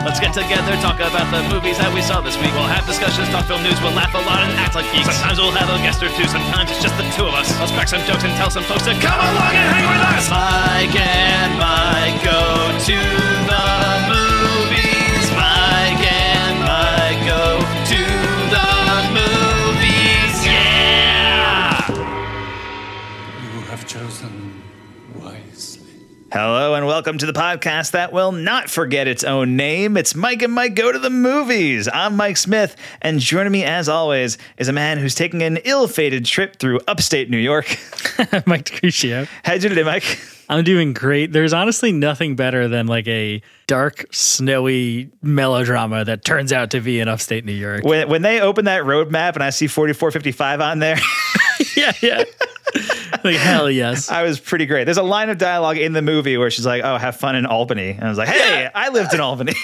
Let's get together, talk about the movies that we saw this week. We'll have discussions, talk film news, we'll laugh a lot and act like geeks. Sometimes we'll have a guest or two, sometimes it's just the two of us. Let's crack some jokes and tell some folks to come along and hang with us. Mike and Mike go to Hello and welcome to the podcast that will not forget its own name. It's Mike and Mike Go to the Movies. I'm Mike Smith, and joining me as always is a man who's taking an ill-fated trip through upstate New York. Mike DeCrucio. How'd you today, Mike? I'm doing great. There's honestly nothing better than like a dark, snowy melodrama that turns out to be in upstate New York. When, when they open that road map and I see 4455 on there, yeah, yeah. like hell yes. I was pretty great. There's a line of dialogue in the movie where she's like, "Oh, have fun in Albany," and I was like, "Hey, I lived in Albany."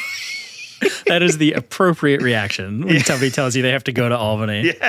That is the appropriate reaction when somebody tells you they have to go to Albany.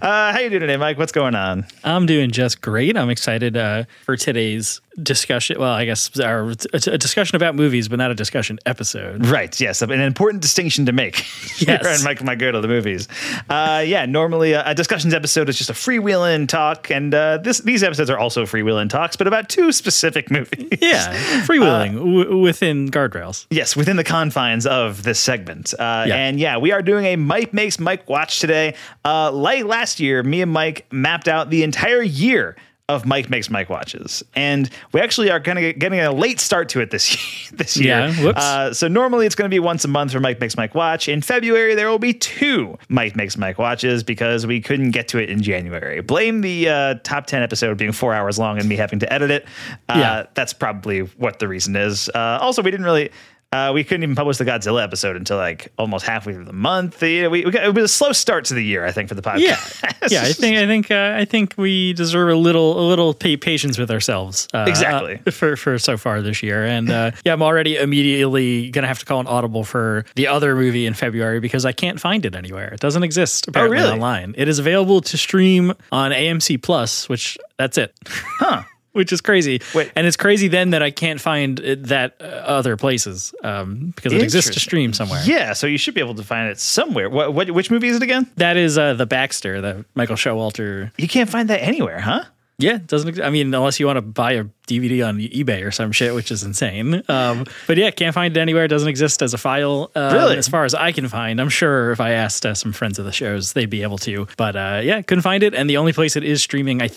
Uh, how you doing today, Mike? What's going on? I'm doing just great. I'm excited uh, for today's discussion. Well, I guess our, a, discussion about movies, but not a discussion episode. Right. Yes. An important distinction to make. Yes. Here on Mike and Mike go to the movies. Uh, yeah. Normally, a, a discussions episode is just a freewheeling talk, and uh, this these episodes are also freewheeling talks, but about two specific movies. Yeah, freewheeling w- within guardrails. Yes, within the confines of this segment. Uh, Yeah. And yeah, we are doing a Mike Makes Mike Watch today. Uh, like last year, me and Mike mapped out the entire year of Mike Makes Mike Watches. And we actually are kind of getting a late start to it this, this year. Yeah, whoops. Uh, so normally it's going to be once a month for Mike Makes Mike Watch. In February, there will be two Mike Makes Mike Watches because we couldn't get to it in January. Blame the uh, top 10 episode being four hours long and me having to edit it. Uh, Yeah. That's probably what the reason is. Uh, also, we didn't really. Uh, we couldn't even publish the Godzilla episode until like almost halfway through the month. You know, we, we got, it was a slow start to the year, I think, for the podcast. Yeah, yeah. I think I think uh, I think we deserve a little a little pa- patience with ourselves. Uh, Exactly. uh, for for so far this year, and uh, yeah, I'm already immediately gonna have to call an audible for the other movie in February because I can't find it anywhere. It doesn't exist apparently Oh, really? online. It is available to stream on AMC Plus, which that's it. Huh. Which is crazy, Wait. and it's crazy then that I can't find it that uh, other places um, because it exists to stream somewhere. Yeah, so you should be able to find it somewhere. What, what which movie is it again? That is uh, the Baxter, the Michael Showalter You can't find that anywhere, huh? Yeah, it doesn't. ex- I mean, unless you want to buy a DVD on eBay or some shit, which is insane. Um, but yeah, can't find it anywhere. It doesn't exist as a file. Um, Really? As far as I can find, I'm sure if I asked uh, some friends of the shows, they'd be able to. But uh, yeah, couldn't find it. And the only place it is streaming, I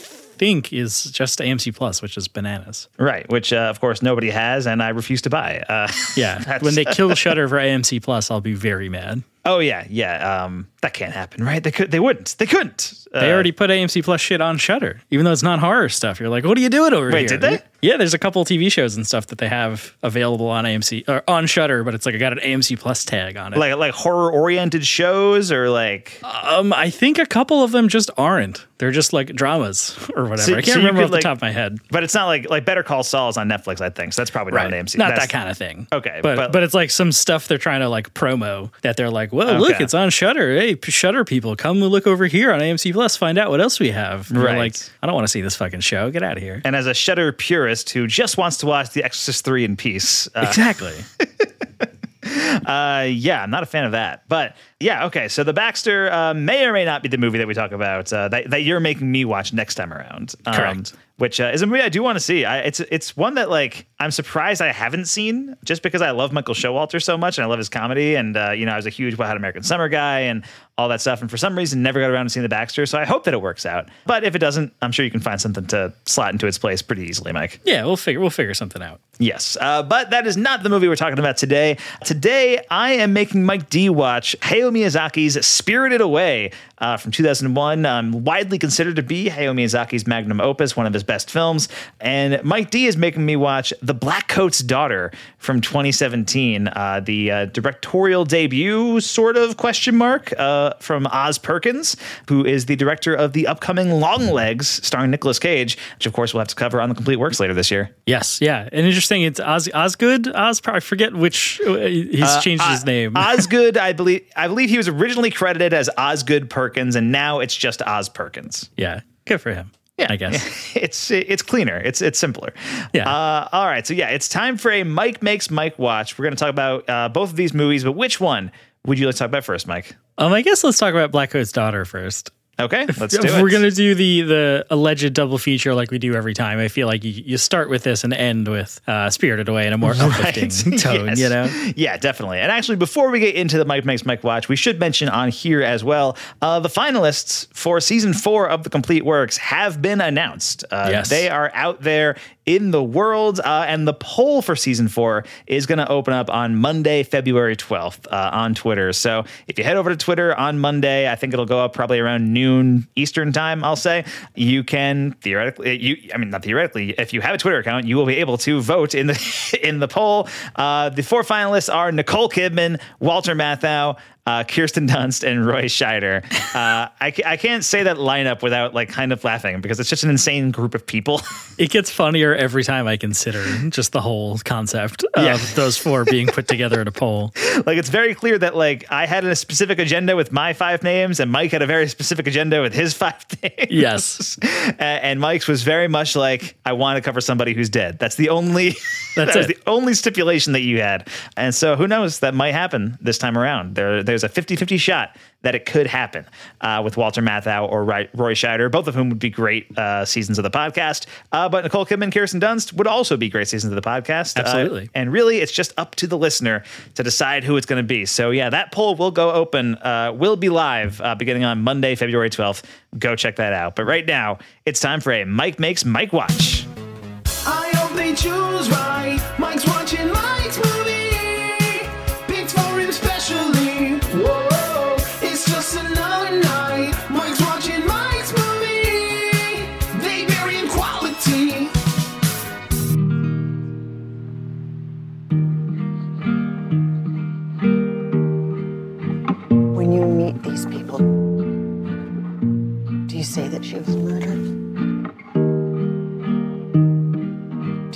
think, is just AMC Plus, which is bananas. Right, which uh, of course nobody has, and I refuse to buy. Uh, Yeah, when they kill Shudder for AMC Plus, I'll be very mad. Oh yeah, yeah. Um, that can't happen, right? They could, they wouldn't, they couldn't. Uh, They already put AMC Plus shit on Shudder, even though it's not horror stuff. You're like, what are you doing over Wait, here? did they? Yeah, there's a couple TV shows and stuff that they have available on AMC or on Shudder, but it's like I got an AMC Plus tag on it. like like horror oriented shows or like um, I think a couple of them just aren't. They're just like dramas or whatever. So- I can't so remember could, off like- the top of my head. but it's not like like Better Call Saul is on Netflix, I think. So that's probably not an AMC. Not That's- that kind of thing. Okay, but, but- but it's like some stuff they're trying to like promo that they're like, well, look, it's on Shudder. Hey, Shudder people, come look over here on AMC Plus, find out what else we have. And Right. like, I don't want to see this fucking show. Get out of here. And as a Shudder purist who just wants to watch The Exorcist three in peace, uh, Exactly. Uh, yeah, I'm not a fan of that. But yeah, okay. So the Baxter uh, may or may not be the movie that we talk about uh, that, that you're making me watch next time around. Um, Correct. Which uh, is a movie I do want to see. I, it's it's one that like I'm surprised I haven't seen just because I love Michael Showalter so much and I love his comedy and uh, you know I was a huge Hot American Summer guy and all that stuff and for some reason never got around to seeing the Baxter. So I hope that it works out. But if it doesn't, I'm sure you can find something to slot into its place pretty easily, Mike. yeah, we'll figure we'll figure something out. Yes, uh, but that is not the movie we're talking about today. Today, I am making Mike D watch Hayao Miyazaki's Spirited Away uh, from 2001, um, widely considered to be Hayao Miyazaki's magnum opus, one of his best films. And Mike D is making me watch The Blackcoat's Daughter from 2017, uh, the uh, directorial debut, sort of question mark, uh, from Oz Perkins, who is the director of the upcoming Longlegs, starring Nicolas Cage, which of course we'll have to cover on the Complete Works later this year. Yes, yeah, and interesting. It's Oz Osgood. Oz, I forget which. uh, He's changed his Uh, name. Osgood, I believe. I believe he was originally credited as Osgood Perkins, and now it's just Oz Perkins. yeah, good for him. Yeah, I guess. it's it's cleaner. It's it's simpler. Yeah. Uh, all right. So yeah, it's time for a Mike makes Mike watch. We're going to talk about uh, both of these movies, but which one would you like to talk about first, Mike? Um, I guess let's talk about Blackcoat's daughter first. Okay, let's do it. we're gonna do the the alleged double feature like we do every time, I feel like you, you start with this and end with uh, Spirited Away in a more uplifting tone. Yes. You know, Yeah, definitely. And actually, before we get into the Mike Makes Mike Watch, we should mention on here as well uh, the finalists for season four of the Complete Works have been announced. Uh, Yes. They are out there in the world, uh, and the poll for season four is going to open up on Monday, February 12th uh, on Twitter. So if you head over to Twitter on Monday, I think it'll go up probably around noon Eastern time, I'll say. You can theoretically, you, I mean, not theoretically, if you have a Twitter account, you will be able to vote in the in the poll. Uh, the four finalists are Nicole Kidman, Walter Matthau, uh, Kirsten Dunst, and Roy Scheider. Uh, I, I can't say that lineup without like kind of laughing because it's just an insane group of people. it gets funnier every time I consider just the whole concept of Yeah. those four being put together in a poll. like it's very clear that like I had a specific agenda with my five names, and Mike had a very specific agenda with his five names. Yes. And Mike's was very much like I want to cover somebody who's dead. That's the only. That's that the only stipulation that you had. And so who knows? That might happen this time around. There, there's a 50-50 shot that it could happen uh, with Walter Matthau or Roy Scheider, both of whom would be great uh, seasons of the podcast. Uh, but Nicole Kidman, and Kirsten Dunst would also be great seasons of the podcast. Uh, Absolutely. and really, it's just up to the listener to decide who it's going to be. So, yeah, that poll will go open, uh, will be live uh, beginning on Monday, February 12th. Go check that out. But right now, it's time for a Mike Makes Mike Watch. I hope they choose right. Mike's watching Mike's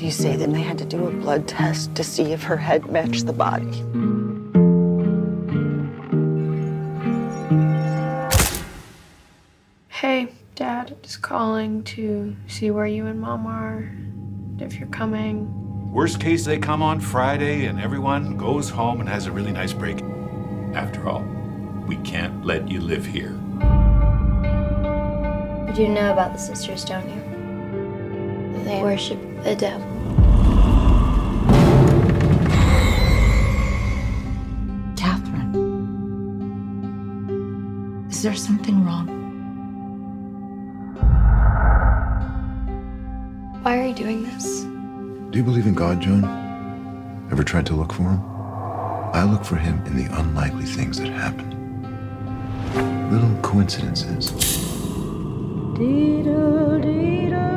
you say then they had to do a blood test to see if her head matched the body? Hey, Dad, just calling to see where you and Mom are, if you're coming. Worst case, they come on Friday and everyone goes home and has a really nice break. After all, we can't let you live here. You do know about the sisters, don't you? They worship the devil. There something wrong? Why are you doing this? Do you believe in God, Joan? Ever tried to look for him? I look for him in the unlikely things that happen. Little coincidences. There's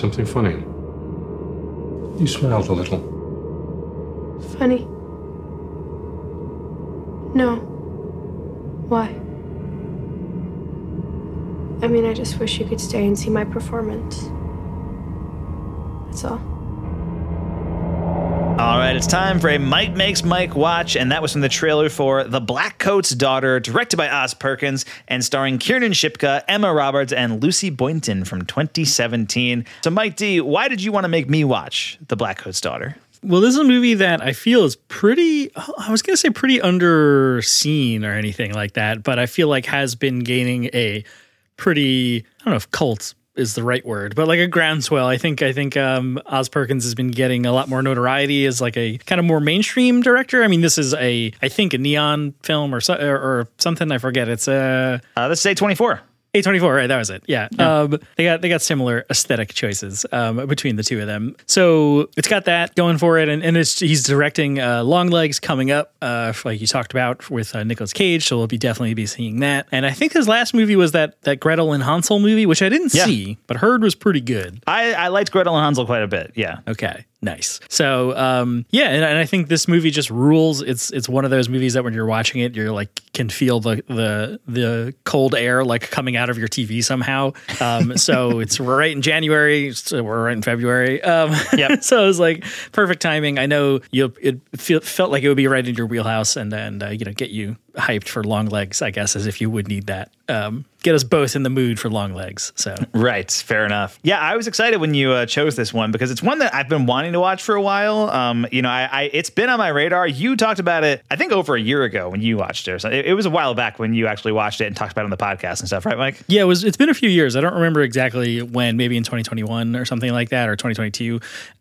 something funny. You smiled a little. Funny. No. Why? I mean, I just wish you could stay and see my performance. That's all. It's time for a Mike Makes Mike watch, and that was from the trailer for The Blackcoat's Daughter, directed by Oz Perkins and starring Kiernan Shipka, Emma Roberts, and Lucy Boynton from 2017. So, Mike D, why did you want to make me watch The Blackcoat's Daughter? Well, this is a movie that I feel is pretty, I was going to say pretty underseen or anything like that, but I feel like has been gaining a pretty, I don't know if cult is the right word, but like a groundswell. I think, I think um, Oz Perkins has been getting a lot more notoriety as like a kind of more mainstream director. I mean, this is a, I think a neon film or, so, or, or something. I forget. It's a, Uh, this is A24. A24, right? That was it. Yeah. Um, they got they got similar aesthetic choices um, between the two of them. So it's got that going for it, and, and it's, he's directing uh, Longlegs coming up, uh, like you talked about with uh, Nicolas Cage. So we'll be definitely be seeing that. And I think his last movie was that that Gretel and Hansel movie, which I didn't Yeah. see, but heard was pretty good. I, I liked Gretel and Hansel quite a bit. Yeah. Okay, nice. So, um, yeah, and, and I think this movie just rules. It's it's one of those movies that when you're watching it, you're like can feel the the the cold air like coming out of your TV somehow. Um, so it's we're right in January. So we're right in February. Um, Yep. so it was like perfect timing. I know you it feel, felt like it would be right in your wheelhouse, and and uh, you know get you hyped for longlegs. I guess as if you would need that. Um, get us both in the mood for longlegs. So Right, fair enough. Yeah, I was excited when you uh, chose this one because it's one that I've been wanting to watch for a while. Um, you know, I, I it's been on my radar. You talked about it, I think, over a year ago when you watched it. It, it was a while back when you actually watched it and talked about it on the podcast and stuff, right, Mike? Yeah, it was. It's been a few years. I don't remember exactly when. Maybe in 2021 or something like that, or 2022.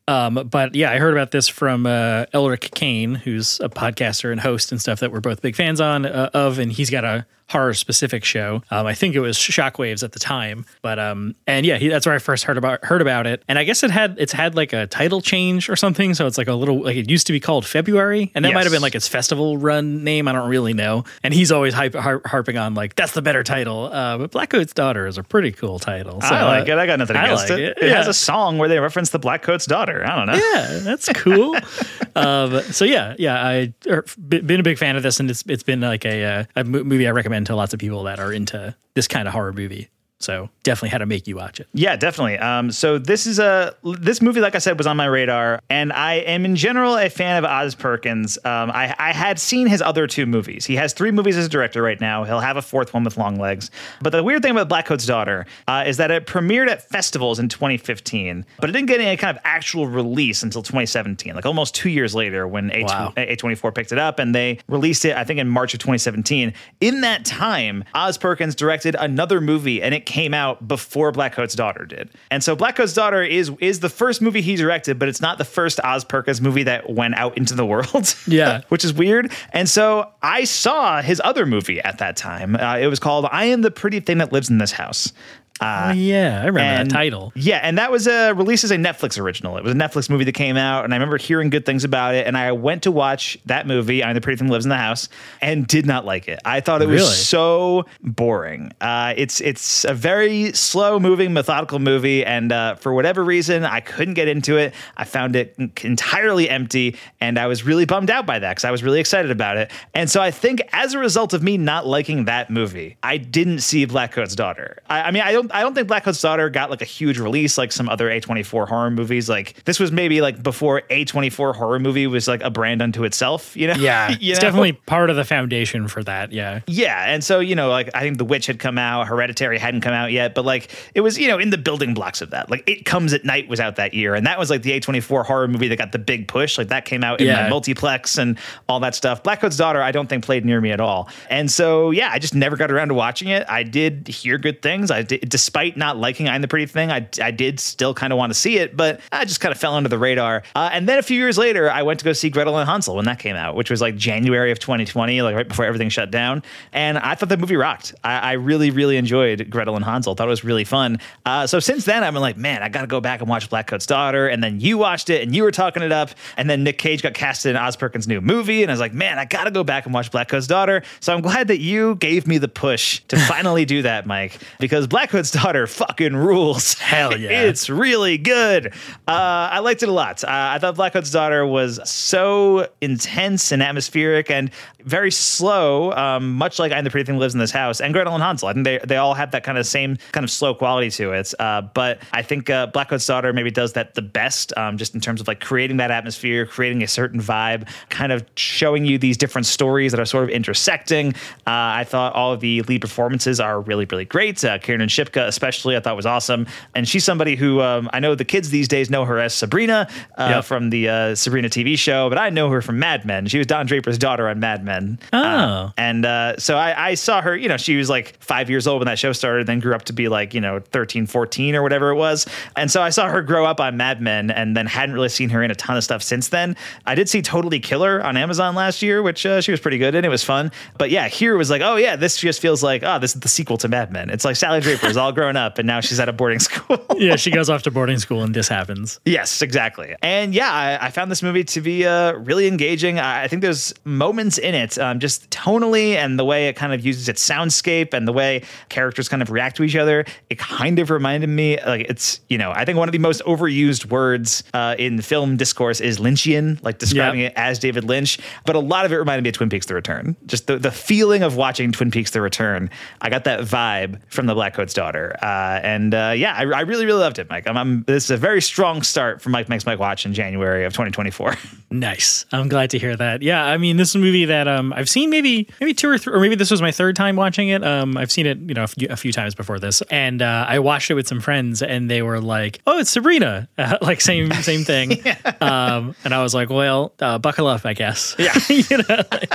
Um, but yeah, I heard about this from uh, Elric Kane, who's a podcaster and host and stuff that we're both big fans on uh, of, and he's got a horror specific show. Um, I think it was Shockwaves at the time, but um, and yeah, he, that's where I first heard about heard about it. And I guess it had it's had like a title change or something, so it's like a little like it used to be called February, and that might have been like its festival run name. I don't really know. And he's always hype, har- harping on like that's the better title. Uh, but Blackcoat's Daughter is a pretty cool title. So, I like uh, it. I got nothing I against like it. it. It, has a song where they reference the Black Coat's daughter. I don't know. yeah, that's cool. um, so yeah, yeah, I er, been a big fan of this, and it's it's been like a uh, a movie I recommend to lots of people that are into this kind of horror movie. So definitely had to make you watch it. Yeah, definitely. Um, so this is a this movie, like I said, was on my radar, and I am in general a fan of Oz Perkins. Um, I, I had seen his other two movies. He has three movies as a director right now. He'll have a fourth one with Longlegs. But the weird thing about Blackcoat's Daughter uh, is that it premiered at festivals in 2015, but it didn't get any kind of actual release until 2017, like almost two years later when A- Wow. A24 picked it up and they released it, I think, in March of 2017. In that time, Oz Perkins directed another movie and it came out before Blackcoat's Daughter did. And so Blackcoat's Daughter is is the first movie he directed, but it's not the first Oz Perkins movie that went out into the world. Yeah. which is weird. And so I saw his other movie at that time. Uh, it was called I Am the Pretty Thing That Lives in This House. Oh yeah, I remember and- that title. Yeah, and that was uh, released as a Netflix original. It was a Netflix movie that came out, and I remember hearing good things about it. And I went to watch that movie, I Am the Pretty Thing Lives in the House, and did not like it. I thought it was so boring. Uh, it's it's a very slow moving, methodical movie, and uh, for whatever reason, I couldn't get into it. I found it entirely empty, and I was really bummed out by that because I was really excited about it. And so I think as a result of me not liking that movie, I didn't see Blackcoat's Daughter. I, I mean, I don't I don't think Blackcoat's Daughter got like a huge release like some other A24 horror movies. Like this was maybe like before A24 horror movie was like a brand unto itself. You know? Yeah, You it's know? definitely part of the foundation for that. Yeah. Yeah, and so you know, like I think The Witch had come out, Hereditary hadn't come out yet, but like it was you know in the building blocks of that. Like It Comes at Night was out that year, and that was like the A24 horror movie that got the big push. Like that came out in Yeah. my multiplex and all that stuff. Blackcoat's Daughter, I don't think played near me at all, and so yeah, I just never got around to watching it. I did hear good things. I did, despite not liking I'm the Pretty Thing, I I did still kind of want to see it, but I just kind of fell under the radar. Uh, and then a few years later, I went to go see Gretel and Hansel when that came out, which was like January of 2020, like right before everything shut down. And I thought the movie rocked. I, I really, really enjoyed Gretel and Hansel. Thought it was really fun. Uh, so since then, I've been like, man, I got to go back and watch Blackcoat's Daughter. And then you watched it and you were talking it up. And then Nick Cage got casted in Oz Perkins' new movie. And I was like, man, I got to go back and watch Blackcoat's Daughter. So I'm glad that you gave me the push to finally do that, Mike, because Blackcoat's Daughter fucking rules. Hell yeah. it's really good. Uh, I liked it a lot. Uh, I thought Blackcoat's Daughter was so intense and atmospheric and very slow, um, much like I'm the Pretty Thing Lives in This House and Gretel and Hansel. I think they, they all have that kind of same kind of slow quality to it. Uh, but I think uh, Blackcoat's Daughter maybe does that the best, um, just in terms of like creating that atmosphere, creating a certain vibe, kind of showing you these different stories that are sort of intersecting. Uh, I thought all of the lead performances are really, really great. Uh, Kieran Shipka Shipka, especially, I thought was awesome. And she's somebody who um, I know the kids these days know her as Sabrina uh, Yep. from the uh, Sabrina TV show, but I know her from Mad Men. She was Don Draper's daughter on Mad Men. Oh. Uh, and uh, so I, I saw her, you know, she was like five years old when that show started, then grew up to be like, you know, 13, 14 or whatever it was. And so I saw her grow up on Mad Men and then hadn't really seen her in a ton of stuff since then. I did see Totally Killer on Amazon last year, which uh, she was pretty good in. It was fun. But yeah, here it was like, oh yeah, this just feels like, oh, this is the sequel to Mad Men. It's like Sally Draper is all grown up and now she's at a boarding school. yeah, she goes off to boarding school and this happens. Yes, exactly. And yeah, I, I found this movie to be uh, really engaging. I, I think there's moments in it, um, just tonally and the way it kind of uses its soundscape and the way characters kind of react to each other. It kind of reminded me, like, it's, you know, I think one of the most overused words uh, in film discourse is Lynchian, like describing Yep. it as David Lynch. But a lot of it reminded me of Twin Peaks The Return. Just the, the feeling of watching Twin Peaks The Return. I got that vibe from The Blackcoat's Daughter. Uh, and uh, yeah, I, I really, really loved it, Mike. I'm, I'm, this is a very strong start for Mike Makes Mike Watch in January of 2024. Nice. I'm glad to hear that. Yeah, I mean, this is a movie that um, I've seen maybe maybe two or three, or maybe this was my third time watching it. Um, I've seen it, you know, a few, a few times before this, and uh, I watched it with some friends, and they were like, "Oh, it's Sabrina," uh, like same same thing. um, and I was like, "Well, uh, buckle up, I guess." Yeah. you know, like,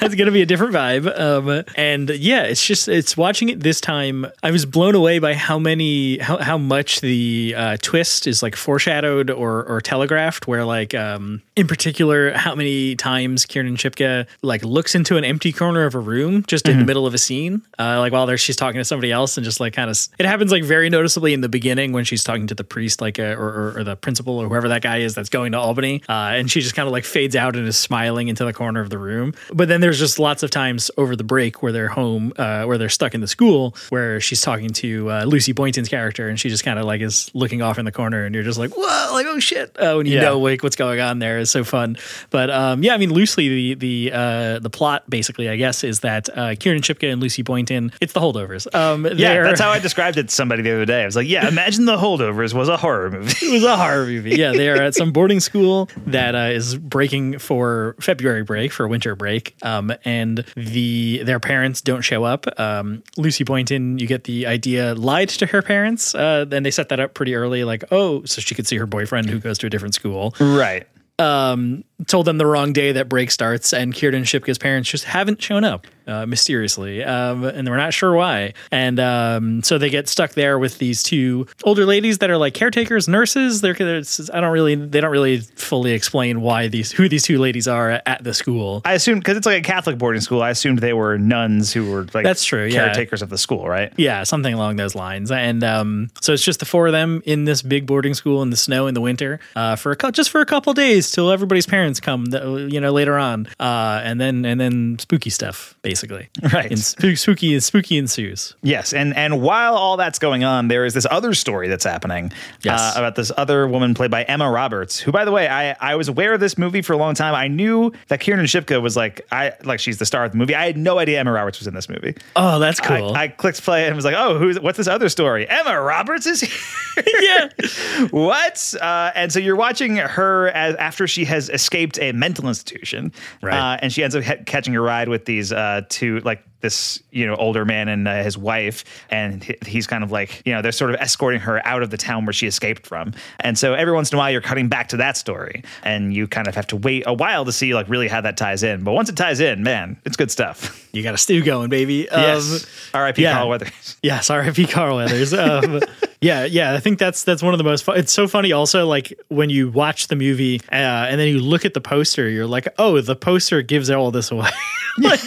it's gonna be a different vibe. Um, and yeah, it's just it's watching it this time. I was blown away by how many how, how much the uh, twist is like foreshadowed or or telegraphed. Where like um, in particular, how many times Kieran Shipka like looks into an empty corner of a room just in the middle of a scene, uh, like while there she's talking to somebody else, and just like kind of it happens like very noticeably in the beginning when she's talking to the priest, like uh, or, or or the principal or whoever that guy is that's going to Albany, uh, and she just kind of like fades out and is smiling into the corner of the room. But then there's just lots of times over the break where they're home, uh, where they're stuck in the school, where she's talking to uh, Lucy Boynton's character, and she just kind of like is looking off in the corner, and you're just like, whoa, like oh shit, uh, when you Yeah. know like what's going on there is so fun. But um, yeah, I mean, loosely the the uh, the plot basically, I guess, is that uh, Kieran Shipka and Lucy Boynton, it's the holdovers. Um, yeah, that's how I described it to somebody the other day. I was like, yeah, imagine The Holdovers was a horror movie. it was a horror movie. Yeah, they are at some boarding school that uh, is breaking for February break for winter break, um, and the their parents don't show up. Um, Lucy Boynton, you get the idea, lied to her parents, uh, and they set that up pretty early, like oh, so she could see her boyfriend who goes to a different school. right. Um, told them the wrong day that break starts, and Kieran Shipka's parents just haven't shown up uh, mysteriously, um, and we're not sure why. And um, so they get stuck there with these two older ladies that are like caretakers, nurses. They're it's- I don't really they don't really fully explain why these who these two ladies are at the school. I assumed because it's like a Catholic boarding school. I assumed they were nuns who were like That's true, yeah. caretakers of the school, right? Yeah, something along those lines. And um, so it's just the four of them in this big boarding school in the snow in the winter uh, for a just for a couple days till everybody's parents come. You know, later on, uh, and then and then spooky stuff basically. Right. And spoo- spooky spooky ensues. Yes, and and while all that's going on, there is this other story that's happening Yes. uh, about this other woman played by Emma Roberts, who, by the way, I I was aware of this movie for a long time. I knew that Kieran Shipka was like I like she's the star of the movie. I had no idea Emma Roberts was in this movie. Oh, that's cool. I, I clicked play and was like, oh, who's what's this other story? Emma Roberts is here. yeah. what? Uh, and so you're watching her as after she has escaped a mental institution, Right. Uh, and she ends up ha- catching a ride with these uh, two, like this, you know, older man and uh, his wife, and he's kind of like, you know, they're sort of escorting her out of the town where she escaped from. And so every once in a while, you're cutting back to that story, and you kind of have to wait a while to see like really how that ties in. But once it ties in, man, it's good stuff. You got a stew going, baby. yes. Um, R.I.P. yeah. Carl Weathers. Yes, R.I.P. Carl Weathers. Um, yeah, yeah. I think that's that's one of the most. Fun. It's so funny. Also, like when you watch the movie uh, and then you look at the poster, you're like, oh, the poster gives all this away. like,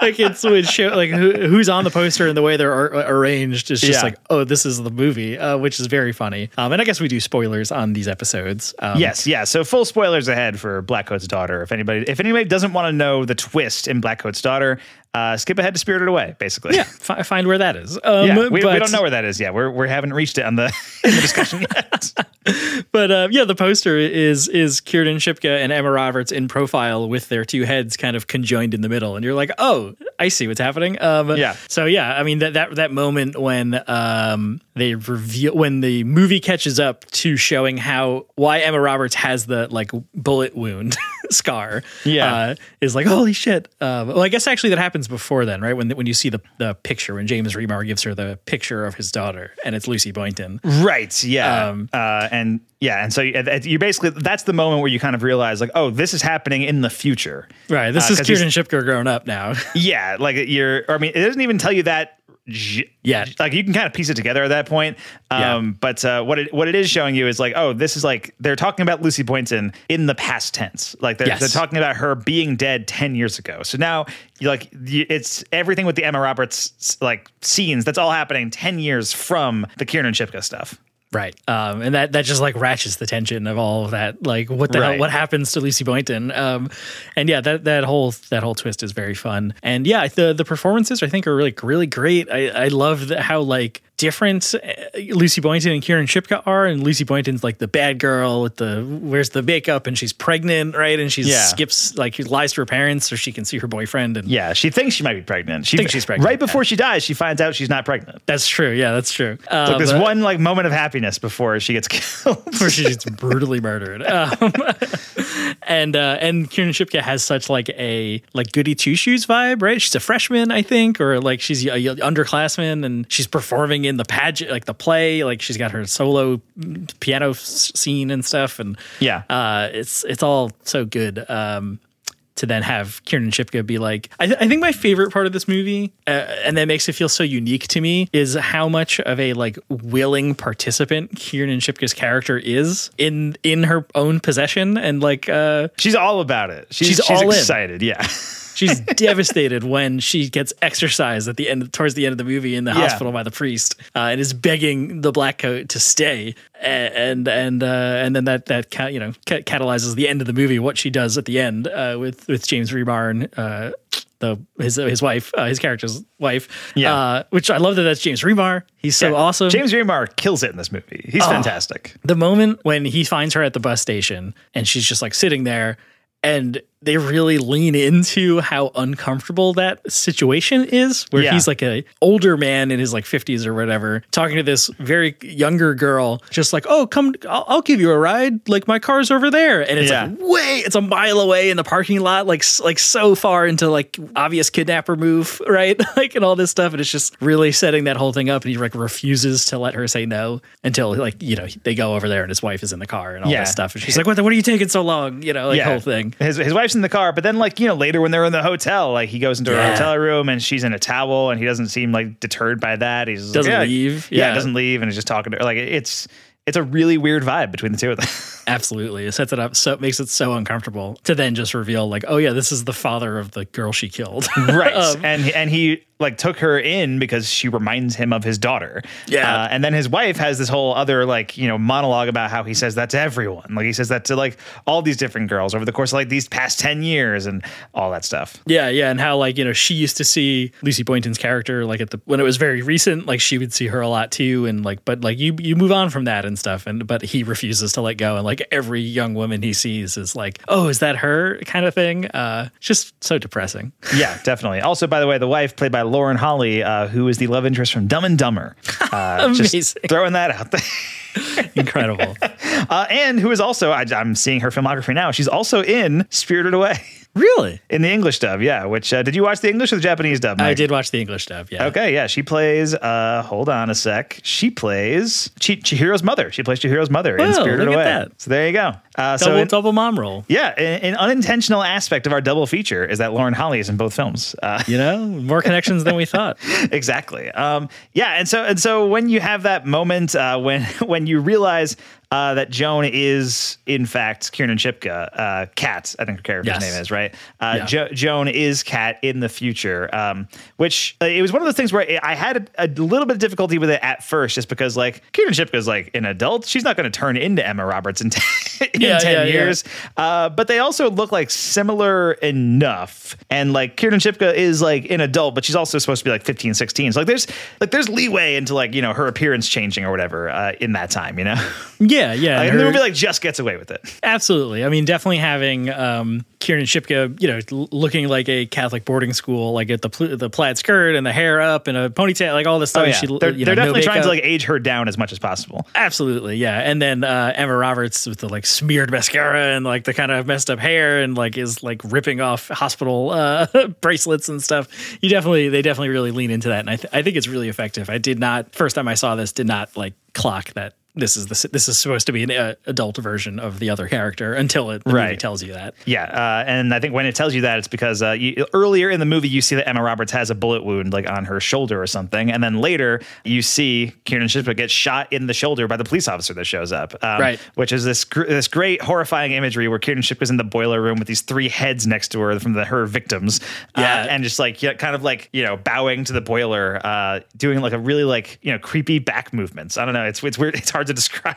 like it's it show like who, who's on the poster and the way they're ar- arranged is just Yeah. like, oh, this is the movie, uh, which is very funny. Um, and I guess we do spoilers on these episodes. Um, Yes, yeah. So full spoilers ahead for Blackcoat's Daughter. If anybody, if anybody doesn't want to know the twist in Blackcoat's Daughter, uh, skip ahead to Spirited Away. Basically, yeah. Fi- find where that is. Um, yeah. We, we don't know where that is yet. We're we haven't reached it on the in the discussion yet. But uh, yeah, the poster is is Kieran Shipka and Emma Roberts in profile with their two heads kind of conjoined in the middle, and you're like, oh, I see what's happening. Um, Yeah. So yeah, I mean that that that moment when um, they reveal when the movie catches up to showing how why Emma Roberts has the like bullet wound scar. Yeah. uh, is like holy shit. Uh, well, I guess actually that happens before then, right? When when you see the the picture when James Remar gives her the picture of his daughter and it's Lucy Boynton. Right. Yeah. Um, uh, and yeah, and so you, basically that's the moment where you kind of realize like, oh, this is happening in the future. Right. This Uh, is Kieran Shipka grown up now. Yeah, like you're. I mean, it doesn't even tell you that. Yeah. like you can kind of piece it together at that point. Yeah. Um, but uh, what it what it is showing you is like, oh, this is like they're talking about Lucy Boynton in the past tense. Like they're, Yes. they're talking about her being dead ten years ago. So now, like it's everything with the Emma Roberts like scenes. That's all happening ten years from the Kieran Shipka stuff. Right. Um, and that that just like ratchets the tension of all of that. Like what the hell what happens to Lucy Boynton? Um, and yeah, that that whole that whole twist is very fun. And yeah, the the performances I think are really really great. I I love the, how like different uh, Lucy Boynton and Kieran Shipka are. And Lucy Boynton's like the bad girl with the where's the makeup and she's pregnant, right? And she Yeah. skips like she lies to her parents so she can see her boyfriend. And Yeah, she thinks she might be pregnant. She Thinks she's pregnant, Right before she dies, she finds out she's not pregnant. that's true. Yeah, that's true. Like Uh, this but- one like moment of happiness before she gets killed. where she gets brutally murdered. Um, and uh, and Kieran Shipka has such like a like goody two shoes vibe, right? She's a freshman, I think, or like she's a underclassman, and she's performing in the pageant, like the play. Like she's got her solo piano scene and stuff, and Yeah. uh, it's it's all so good. Um, to then have Kieran Shipka be like, I, th- I think my favorite part of this movie, uh, and that makes it feel so unique to me, is how much of a like willing participant Kieran Shipka's character is in in her own possession, and like uh, She's all about it. She's, She's she's, all in. excited. Yeah. she's devastated when she gets exorcised at the end towards the end of the movie in the Yeah. hospital by the priest uh, and is begging the black coat to stay and and uh, and then that that ca- you know ca- catalyzes the end of the movie what she does at the end uh, with with James Remar and uh, the his his wife uh, his character's wife Yeah. uh, which I love that that's James Remar he's so Yeah. awesome James Remar kills it in this movie. He's fantastic. the moment when he finds her at the bus station and she's just like sitting there and they really lean into how uncomfortable that situation is where Yeah. he's like a older man in his like 50s or whatever talking to this very younger girl just like oh come I'll, I'll give you a ride. Like my car's over there. And it's Yeah. like way it's a mile away in the parking lot like like so far into like obvious kidnapper move right? Like and all this stuff. And it's just really setting that whole thing up. And he like refuses to let her say no until like you know they go over there and his wife is in the car and all Yeah. this stuff. And she's like what the, what are you taking so long? You know like whole thing. His, his wife's in the car, but then like you know later when they're in the hotel, like he goes into her hotel room and she's in a towel and he doesn't seem like deterred by that. He's just like, Doesn't yeah, leave. Yeah, Yeah. doesn't leave and is just talking to her. Like it's it's a really weird vibe between the two of them. absolutely it sets it up so it makes it so uncomfortable to then just reveal like oh yeah this is the father of the girl she killed right Um, and and he like took her in because she reminds him of his daughter Yeah. uh, and then his wife has this whole other like you know monologue about how he says that to everyone like he says that to like all these different girls over the course of like these past 10 years and all that stuff Yeah, yeah, and how like you know she used to see Lucy Boynton's character like at the when it was very recent, like she would see her a lot too, and like but like you you move on from that and stuff, and but he refuses to let go, and like every young woman he sees is like, oh, is that her kind of thing? Uh, just so depressing. yeah definitely also by the way the wife played by lauren holly uh, who is the love interest from dumb and dumber uh, Amazing. just throwing that out there Incredible. uh, and who is also I, i'm seeing her filmography now she's also in spirited away really? in the english dub yeah which uh, did you watch the english or the japanese dub I did watch the English dub. Yeah. Okay, yeah, she plays. Uh, hold on a sec. She plays Chi- Chihiro's mother. She plays Chihiro's mother in Oh, Spirited look at Away. that. So there you go. Uh, so Double in- double mom roll. yeah, an, an unintentional aspect of our double feature is that Lauren Holly is in both films. Uh, You know, more connections than we thought. exactly. Um, yeah, and so and so when you have that moment uh, when when you realize uh, that Joan is in fact Kiernan Shipka, uh, Kat, I think her character's Yes. name is right. Uh, Yeah. jo- Joan is Kat in the future, um, which uh, it was one of those things where I had a, a little bit of difficulty with it at first, just because like Kiernan Shipka is like an adult. She's not going to turn into Emma Roberts in, ten, in Yeah, 10 yeah, years. Uh, but they also look like similar enough. And like Kiernan Shipka is like an adult, but she's also supposed to be like 15, 16. So like there's like there's leeway into like, you know, her appearance changing or whatever uh, in that time, you know? Yeah, yeah. like, and the movie like just gets away with it. Absolutely. I mean, definitely having um, Kieran Shipka, you know, l- looking like a Catholic boarding school, like at the pl- the plaid skirt and the hair up and a ponytail, like all this stuff. Oh yeah, She, they're, you they're know, no definitely trying to like age her down as much as possible. Absolutely, yeah. And then uh, Emma Roberts with the like smeared mascara and like the kind of messed up hair and like is like ripping off hospital uh, bracelets and stuff. You definitely, they definitely really lean into that, and I, th- I think it's really effective. I did not first time I saw this did not like clock that this is the this is supposed to be an uh, adult version of the other character until it the movie Right. tells you that. Yeah, uh, and I think when it tells you that, it's because uh, you, earlier in the movie you see that Emma Roberts has a bullet wound like on her shoulder or something, and then later you see Kieran Shipka get shot in the shoulder by the police officer that shows up. Um, Right. Which is this gr- this great horrifying imagery where Kieran Shipka's in the boiler room with these three heads next to her from the her victims. Yeah. uh, and just like yeah, kind of like you know bowing to the boiler, uh, doing like a really like you know creepy back movements. I don't know. It's it's weird. It's hard to describe.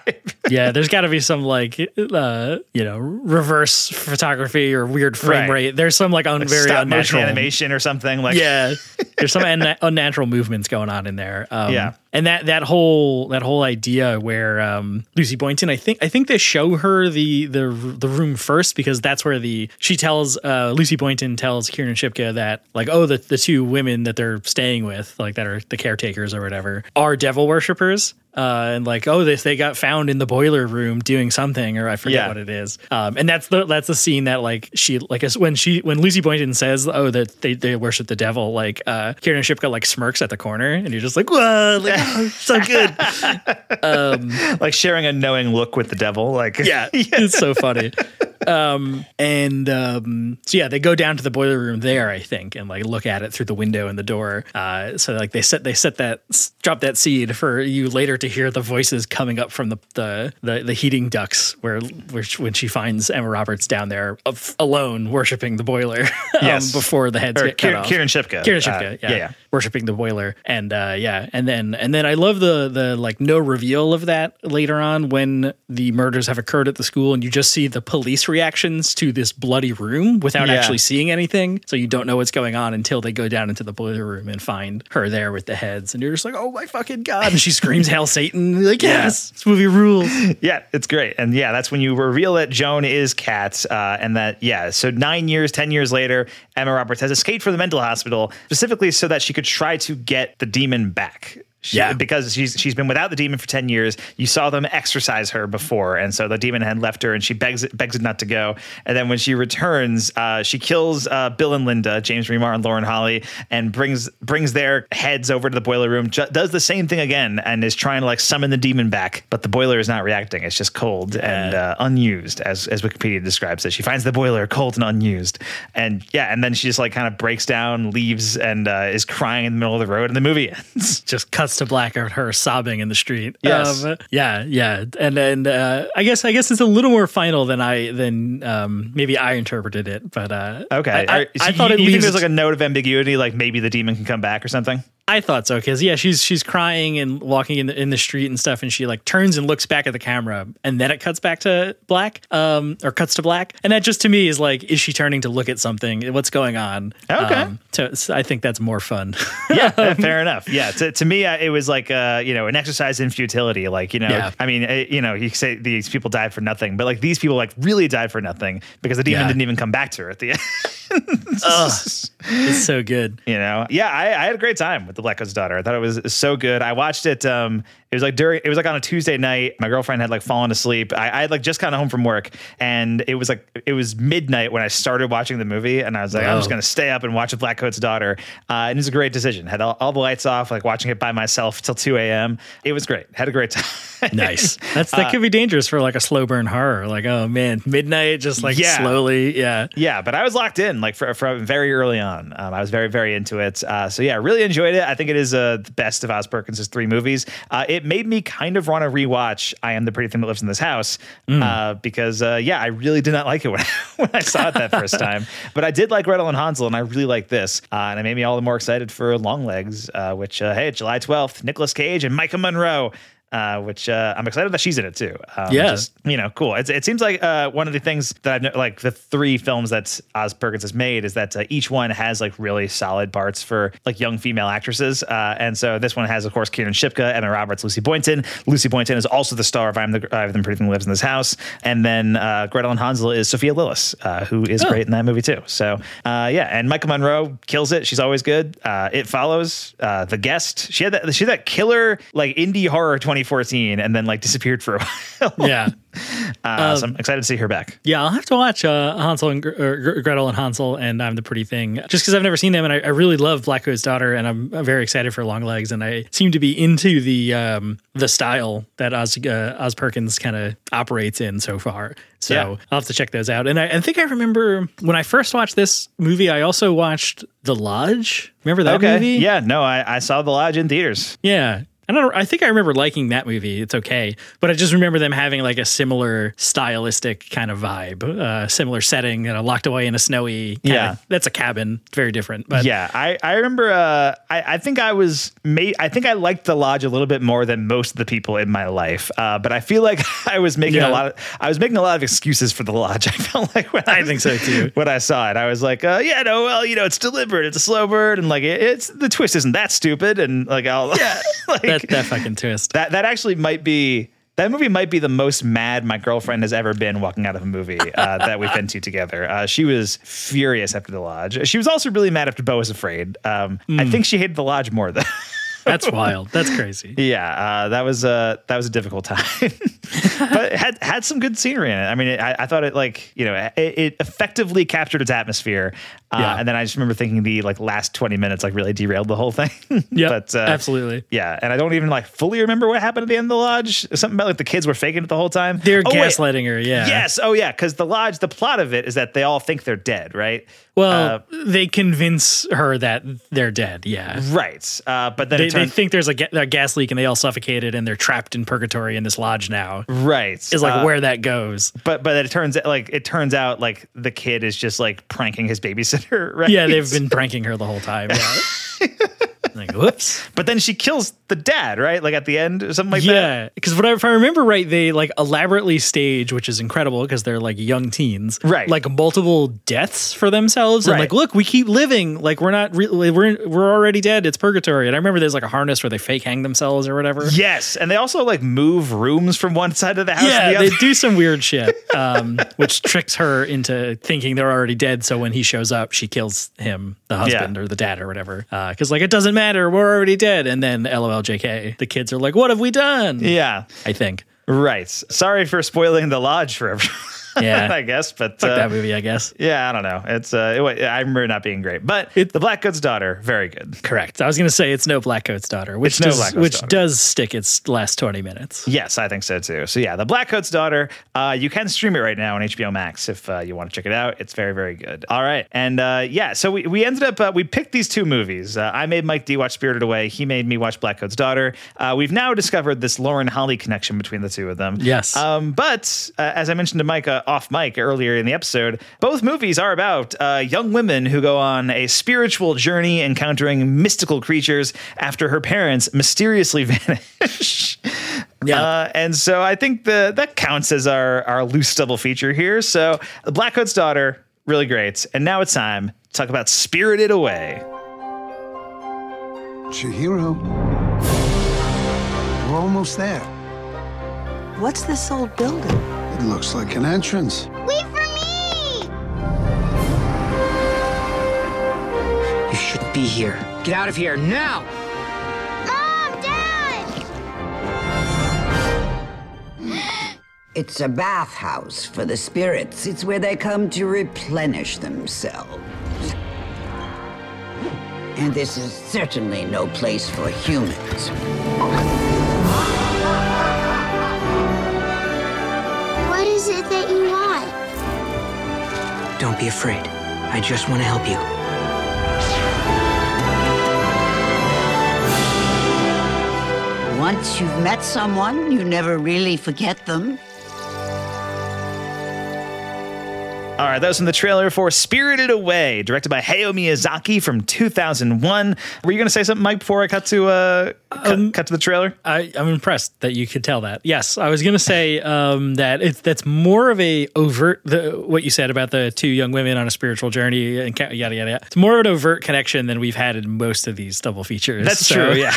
yeah, there's got to be some like uh, you know reverse photography or weird frame Right. rate. There's some like, un- Like very unnatural animation or something like yeah, there's some un- unnatural movements going on in there. Um, Yeah. And that that whole that whole idea where um, Lucy Boynton, I think I think they show her the the the room first because that's where the she tells uh, Lucy Boynton tells Kieran Shipka that like oh the the two women that they're staying with like that are the caretakers or whatever are devil worshippers. Uh, and like, oh, this they got found in the boiler room doing something, or I forget Yeah. what it is. Um, and that's the that's the scene that like she like when she when Lucy Boynton says, oh, that they, they worship the devil, like uh, Kieran Shipka like smirks at the corner, and you're just like, whoa, like so good. Um, like sharing a knowing look with the devil. Like yeah, it's so funny. Um, and um, so yeah, they go down to the boiler room there, I think, and like look at it through the window and the door. Uh, so like they set they set that drop that seed for you later to hear the voices coming up from the the the, the heating ducts where where she- when she finds Emma Roberts down there of, alone worshiping the boiler um, Yes. before the heads Or get cut Kieran- off. Kieran Shipka. Kieran Uh, Shipka, yeah, yeah, yeah. worshiping the boiler, and uh, yeah, and then and then I love the the like no reveal of that later on when the murders have occurred at the school, and you just see the police reactions to this bloody room without Yeah. actually seeing anything, so you don't know what's going on until they go down into the boiler room and find her there with the heads, and you're just like, oh my fucking god! And she screams, "Hail Satan!" Like, yes, this movie rules. Yeah, it's great. And yeah, that's when you reveal that Joan is Kat. Uh, and that, yeah, so nine years, 10 years later, Emma Roberts has escaped from the mental hospital specifically so that she could try to get the demon back. She, Yeah. because she's she's been without the demon for ten years. You saw them exorcise her before, and so the demon had left her, and she begs it, begs it not to go. And then when she returns, uh, she kills uh, Bill and Linda, James Remar and Lauren Holly, and brings brings their heads over to the boiler room. Ju- does the same thing again, and is trying to like summon the demon back, but the boiler is not reacting. It's just cold and uh, unused, as as Wikipedia describes it. She finds the boiler cold and unused, and yeah, and then she just like kind of breaks down, leaves, and uh, is crying in the middle of the road, and the movie ends. just cuts to black of her sobbing in the street. Yes. Um, yeah, yeah, and and uh, I guess I guess it's a little more final than I than um, maybe I interpreted it, but uh, Okay. I, I, so I you, thought it you think there's like a note of ambiguity, like maybe the demon can come back or something? I thought so because yeah, she's she's crying and walking in the in the street and stuff, and she like turns and looks back at the camera, and then it cuts back to black, um, or cuts to black, and that just to me is like, is she turning to look at something? What's going on? Okay. Um, to, so I think that's more fun. yeah, uh, fair enough. Yeah, to, to me, uh, it was like uh, you know an exercise in futility. Like you know, Yeah. I mean, uh, you know, you say these people died for nothing, but like these people like really died for nothing because the demon Yeah. didn't even come back to her at the end. It's so good. You know, yeah, I, I had a great time with the Blackcoat's Daughter. I thought it was so good. I watched it. Um, it was like during. It was like on a Tuesday night. My girlfriend had like fallen asleep. I, I had like just gotten home from work, and it was like it was midnight when I started watching the movie, and I was like, I'm just gonna stay up and watch the Blackcoat's Daughter. Uh, and it was a great decision. Had all, all the lights off, like watching it by myself till 2 a.m. It was great. Had a great time. Nice. That's that Uh, could be dangerous for like a slow burn horror. Like, oh man, midnight, just like Yeah. slowly. Yeah. Yeah, but I was locked in like for, from very early on. Um, I was very, very into it. Uh, so yeah, really enjoyed it. I think it is uh, the best of Oz Perkins' three movies. Uh, it made me kind of want to rewatch I Am the Pretty Thing That Lives in This House uh, because uh, yeah, I really did not like it when I, when I saw it that first time. But I did like Gretel and Hansel, and I really like this, uh, and it made me all the more excited for Longlegs, uh, which uh, hey, July twelfth, Nicolas Cage and Maika Monroe. Uh, which uh, I'm excited that she's in it too. Um, Yeah. just, you know, cool. It's, it seems like uh, one of the things that I've like the three films that Oz Perkins has made is that uh, each one has like really solid parts for like young female actresses. Uh, and so this one has, of course, Kieran Shipka, Emma Roberts, Lucy Boynton. Lucy Boynton is also the star of I'm the I've the Pretty Thing Lives in This House. And then uh, Gretel and Hansel is Sophia Lillis, uh, who is Oh. great in that movie too. So uh, yeah, and Maika Monroe kills it. She's always good. Uh, it follows uh, the guest. She had that. She had that killer like indie horror 2014, and then like disappeared for a while. Yeah. Uh, so I'm excited to see her back. Yeah, I'll have to watch uh, Hansel and Gr- Gretel and Hansel and I'm the Pretty Thing just because I've never seen them and I, I really love Black Blackcoat's Daughter and I'm uh, very excited for Longlegs and I seem to be into the um, the style that Oz uh, Oz Perkins kind of operates in so far. So Yeah. I'll have to check those out. And I, I think I remember when I first watched this movie, I also watched The Lodge. Remember that okay. movie? Yeah. No, I, I saw the lodge in theaters. Yeah. I don't. I think I remember liking that movie. It's okay, but I just remember them having like a similar stylistic kind of vibe, uh, similar setting, you know, locked away in a snowy. Yeah. that's a cabin. Very different, but yeah, I, I remember. Uh, I, I think I was made. I think I liked the lodge a little bit more than most of the people in my life. Uh, but I feel like I was making Yeah. a lot of. I was making a lot of excuses for the lodge. I felt like when I, I think so too. When I saw it, I was like, uh, yeah, no, well, you know, it's deliberate. It's a slow bird, and like it, it's the twist isn't that stupid, and like I'll yeah, like that that fucking twist. that that actually might be that movie might be the most mad my girlfriend has ever been walking out of a movie uh, that we've been to together. Uh, she was furious after the lodge. She was also really mad after Beau was afraid. Um, I Hmm. think she hated the lodge more though. That's wild. That's crazy. yeah, uh, that was uh, that was a difficult time, but it had had some good scenery in it. I mean, it, I, I thought it like you know it, it effectively captured its atmosphere. Uh, Yeah. and then I just remember thinking the like last twenty minutes like really derailed the whole thing. Yeah, but uh, absolutely. yeah, and I don't even like fully remember what happened at the end of the lodge. Something about like the kids were faking it the whole time. They're Oh, wait. gaslighting her. Yeah. Yes. Oh yeah, because the lodge, the plot of it is that they all think they're dead, right? Well, Uh, they convince her that they're dead. Yeah. right. Uh, but then They, they think there's a, ga- a gas leak and they all suffocated and they're trapped in purgatory in this lodge now. right Is like Uh, where that goes. But but it turns like it turns out like the kid is just like pranking his babysitter, right? Yeah, they've been pranking her the whole time. Yeah. like, whoops. But then she kills the dad, right? Like at the end or something like that. yeah, because if I remember right, they like elaborately stage, which is incredible because they're like young teens, Right. Like multiple deaths for themselves, and like, look, we keep living, like we're not, really, we're we're already dead. It's purgatory. And I remember there's like a harness where they fake hang themselves or whatever. Yes, and they also like move rooms from one side of the house to Yeah, the they do some weird shit, um, which tricks her into thinking they're already dead. So when he shows up, she kills him, the husband Yeah. or the dad or whatever. Because like it doesn't matter, we're already dead. And then LOLJK, the kids are like, "What have we done?" Yeah, I think. right. Sorry for spoiling the lodge for everyone. Yeah. I guess, but uh, that movie, I guess. Yeah, I don't know. It's uh, it, I remember it not being great, but the Blackcoat's daughter, very good. Correct. I was going to say it's no Black Blackcoat's daughter, which no does, which daughter. does stick its last twenty minutes. Yes, I think so too. So yeah, the Blackcoat's daughter. Uh, you can stream it right now on HBO Max if uh, you want to check it out. It's very very good. All right, and uh, yeah, so we, we ended up uh, we picked these two movies. Uh, I made Mike D watch Spirited Away. He made me watch Blackcoat's daughter. Uh, we've now discovered this Lauren Holly connection between the two of them. Yes. Um, but uh, as I mentioned to Mike off mic earlier in the episode, both movies are about uh, young women who go on a spiritual journey encountering mystical creatures after her parents mysteriously vanish. Yeah. Uh, and so I think the that counts as our, our loose double feature here. So the Blackcoat's daughter, really great. And now it's time to talk about Spirited Away. Chihiro. We're almost there. What's this old building? It looks like an entrance. Wait for me! You shouldn't be here. Get out of here now! Mom, Dad! It's a bathhouse for the spirits. It's where they come to replenish themselves. And this is certainly no place for humans. Is it that you want? Don't be afraid. I just want to help you. Once you've met someone, you never really forget them. All right, that was from the trailer for Spirited Away, directed by Hayao Miyazaki from 2001. Were you going to say something, Mike, before I cut to uh, cut, cut to the trailer? I, I'm impressed that you could tell that. Yes, I was going to say um, that it's that's more of a overt the, what you said about the two young women on a spiritual journey and yada yada. yada. It's more of an overt connection than we've had in most of these double features. That's So- true, yeah.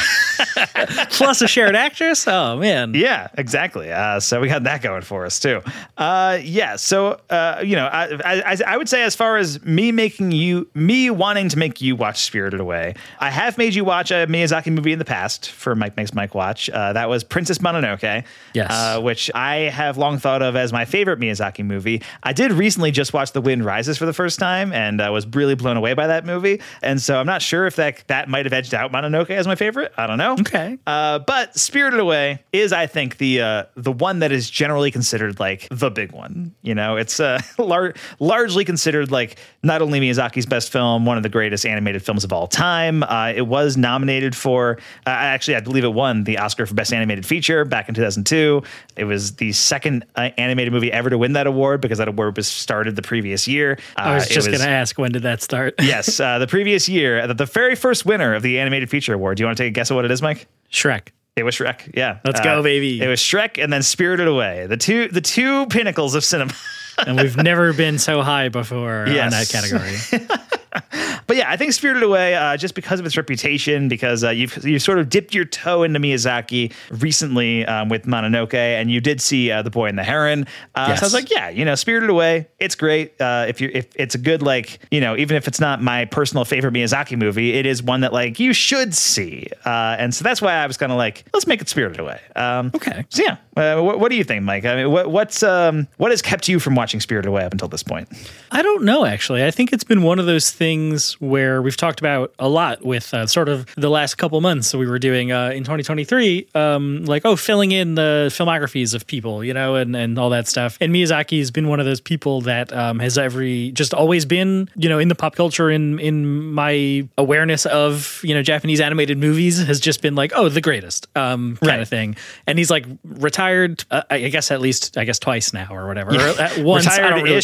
Plus a shared actress. Oh man. Yeah, exactly. Uh, so we got that going for us too. Uh, yeah. So uh, you know, I, I, I would say as far as me making you, me wanting to make you watch Spirited Away, I have made you watch a Miyazaki movie in the past for Mike Makes Mike Watch. Uh, that was Princess Mononoke. Yes. Uh, which I have long thought of as my favorite Miyazaki movie. I did recently just watch The Wind Rises for the first time and uh, was really blown away by that movie. And so I'm not sure if that that might have edged out Mononoke as my favorite. I don't know. Okay. Uh, but Spirited Away is, I think, the uh, the one that is generally considered like the big one. You know, it's uh, lar- largely considered like not only Miyazaki's best film, one of the greatest animated films of all time. Uh, it was nominated for, uh, actually, I believe it won the Oscar for Best Animated Feature back in 2002. It was the second uh, animated movie ever to win that award because that award was started the previous year. I was Uh, just going to ask when did that start? yes, uh, the previous year, the, the very first winner of the Animated Feature Award. Do you want to take a guess at what it is, Mike? Shrek. It was Shrek. Yeah, Let's go, baby. It was Shrek, and then Spirited Away. The two, the two pinnacles of cinema. and we've never been so high before on that category. But yeah, I think Spirited Away, uh, just because of its reputation, because uh, you've you've sort of dipped your toe into Miyazaki recently um, with Mononoke, and you did see uh, The Boy and the Heron. Uh, Yes. So I was like, yeah, you know, Spirited Away, it's great. Uh, if you if it's a good like, you know, even if it's not my personal favorite Miyazaki movie, it is one that like you should see. Uh, and so that's why I was kind of like, let's make it Spirited Away. Um, okay. So yeah, uh, what, what do you think, Mike? I mean, what, what's um, what has kept you from watching Spirited Away up until this point? I don't know, actually. I think it's been one of those things where we've talked about a lot with uh, sort of the last couple months. So we were doing uh, in 2023, um, like, oh, filling in the filmographies of people, you know, and, and all that stuff. And Miyazaki has been one of those people that um, has every just always been, you know, in the pop culture, in, in my awareness of, you know, Japanese animated movies has just been like, oh, the greatest um, kind Right. of thing. And he's like retired, uh, I guess at least, I guess twice now or whatever. Or once, I don't really-.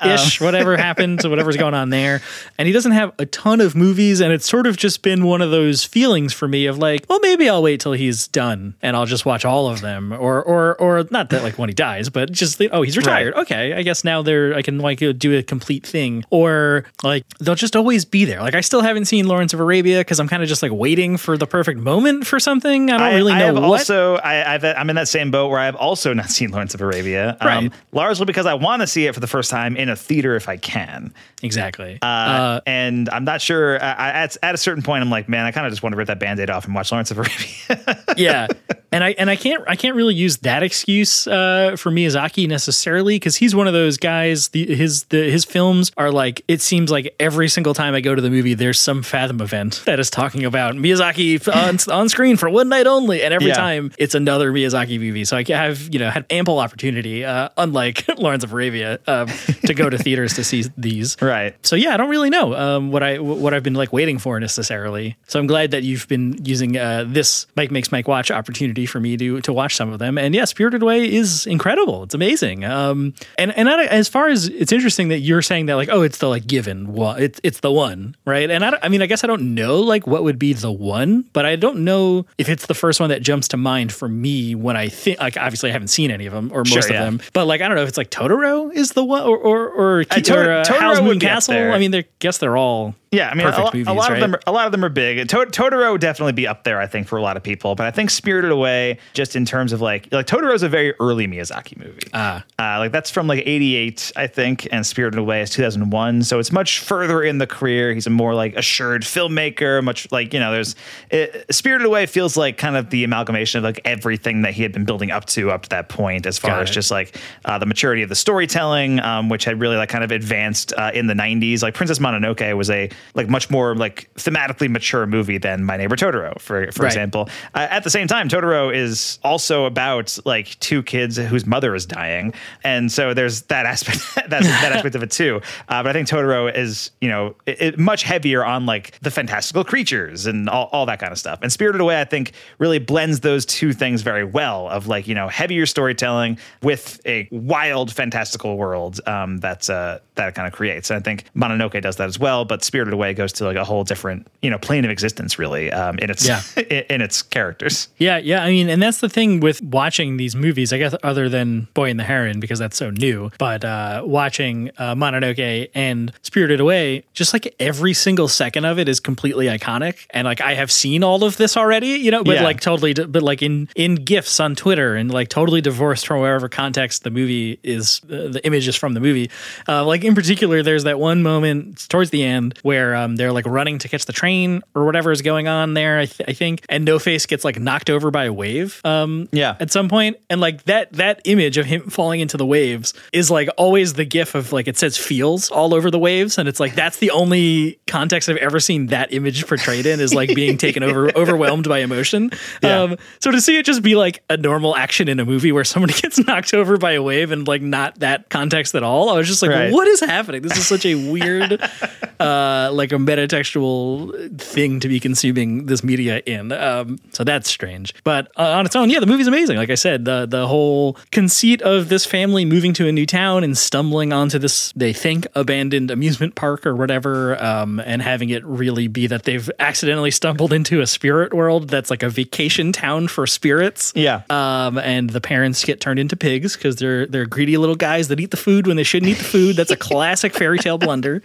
Um, ish, whatever happened, whatever's going on there. And he doesn't have a ton of movies, and it's sort of just been one of those feelings for me of like, well, maybe I'll wait till he's done and I'll just watch all of them, or or or not that like when he dies, but just oh, he's retired. Okay, I guess now they're I can like do a complete thing, or like they'll just always be there. Like I still haven't seen Lawrence of Arabia because I'm kind of just like waiting for the perfect moment for something. I don't really know have what. also, I, I've, I'm in that same boat where I've also not seen Lawrence of Arabia, um, largely because I want to see it for the first time in a theater if I can. exactly. Uh, and I'm not sure. I, I, at, at a certain point, I'm like, man, I kind of just want to rip that band-aid off and watch Lawrence of Arabia. yeah and i and i can't i can't really use that excuse uh for miyazaki necessarily because he's one of those guys the his the his films are like it seems like every single time i go to the movie there's some fathom event that is talking about miyazaki on, on screen for one night only and every Yeah. time it's another miyazaki movie so i have you know had ample opportunity uh unlike lawrence of arabia um, to go to theaters to see these right. so yeah, I don't really know um, what I what I've been like waiting for necessarily. So I'm glad that you've been using uh, this Mike makes Mike watch opportunity for me to to watch some of them. And yeah, Spirited Away is incredible. It's amazing. Um, and and I, as far as it's interesting that you're saying that like oh it's the like given one it's it's the one right. And I, I mean I guess I don't know like what would be the one, but I don't know if it's the first one that jumps to mind for me when I think like obviously I haven't seen any of them or most Sure, of yeah. them, but like I don't know if it's like Totoro is the one or or or, Uh, Tot- or, uh, Totoro Howl's would Moving be up Castle. I mean, they guess they're all Yeah, I mean, a, perfect lot- movies, a lot right? of them. Are, a lot of them are big. To- Totoro would definitely be up there, I think, for a lot of people. But I think Spirited Away, just in terms of like, like Totoro is a very early Miyazaki movie. Ah. Uh, like that's from like '88, I think, and Spirited Away is 2001. So it's much further in the career. He's a more like assured filmmaker. Much like you know, there's it, Spirited Away feels like kind of the amalgamation of like everything that he had been building up to up to that point, as far Got as it. just like uh, the maturity of the storytelling, um, which had really like kind of advanced uh, in the 90s. Like Princess Mononoke was a like much more like thematically mature movie than My Neighbor Totoro, for for Right. example. Uh, at the same time, Totoro is also about like two kids whose mother is dying, and so there's that aspect that's that aspect of it too. Uh, but I think Totoro is you know it, it- much heavier on like the fantastical creatures and all, all that kind of stuff. And Spirited Away, I think, really blends those two things very well. Of like you know heavier storytelling with a wild fantastical world um, that's uh, that kind of creates. And I think Mononoke does that as well. But Spirited Away goes to like a whole different you know plane of existence really um, in its Yeah. in, in its characters. Yeah, yeah. I mean, and that's the thing with watching these movies, I guess, other than Boy and the Heron, because that's so new. But uh, watching uh, Mononoke and Spirited Away, just like every single second of it is completely iconic. And like I have seen all of this already, you know, but Yeah. like totally, but like in in gifs on Twitter and like totally divorced from wherever context the movie is, the image is from the movie. Uh, like in particular, there's that one moment towards the end where um, they're like running to catch the train or whatever is going on there. I, th- I think, and No Face gets like knocked over by a wave. Um, yeah, at some point, and like that that image of him falling into the waves is like always the gif of like it says feels all over the waves, and it's like that's the only context I've ever seen that image portrayed in is like being taken over overwhelmed by emotion. Yeah. Um, so to see it just be like a normal action in a movie where somebody gets knocked over by a wave and like not that context at all, I was just like, Right. what is happening? This is such a weird, uh, like a metatextual thing to be consuming this media in. Um, so that's strange. But uh, on its own, yeah, the movie's amazing. Like I said, the the whole conceit of this family moving to a new town and stumbling onto this, they think, abandoned amusement park or whatever, um, and having it really be that they've accidentally stumbled into a spirit world that's like a vacation town for spirits. Yeah. Um, and the parents get turned into pigs because they're they're greedy little guys that eat the food when they shouldn't eat the food. That's a classic fairy tale blunder.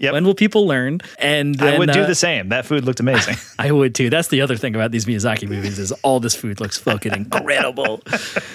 When will people learn? And I would then, do uh, the same. That food looked amazing. I would too. That's the other thing about these Miyazaki movies is all this food looks fucking incredible.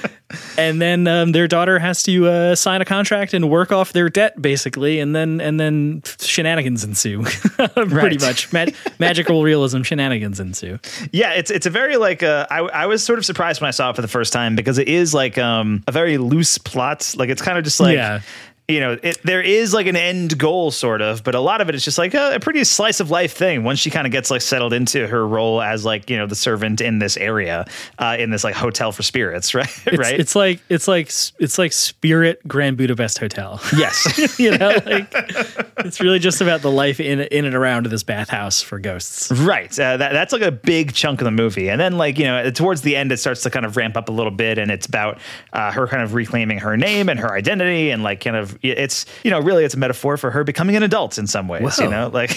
and then um, their daughter has to uh, sign a contract and work off their debt, basically, and then and then shenanigans ensue. Pretty much, Ma- magical realism shenanigans ensue. Yeah, it's it's a very like uh, I I was sort of surprised when I saw it for the first time because it is like um a very loose plot. Like it's kind of just like Yeah. You know, it, there is like an end goal sort of, but a lot of it is just like a, a pretty slice of life thing. Once she kind of gets like settled into her role as like you know the servant in this area, uh, in this like hotel for spirits, right? It's, right? it's like it's like it's like Spirit Grand Budapest Hotel. yes, you know, like it's really just about the life in in and around this bathhouse for ghosts. Right. Uh, that, that's like a big chunk of the movie. And then, like, you know, towards the end, it starts to kind of ramp up a little bit. And it's about uh, her kind of reclaiming her name and her identity. And, like, kind of, it's, you know, really it's a metaphor for her becoming an adult in some ways, Whoa. you know, like,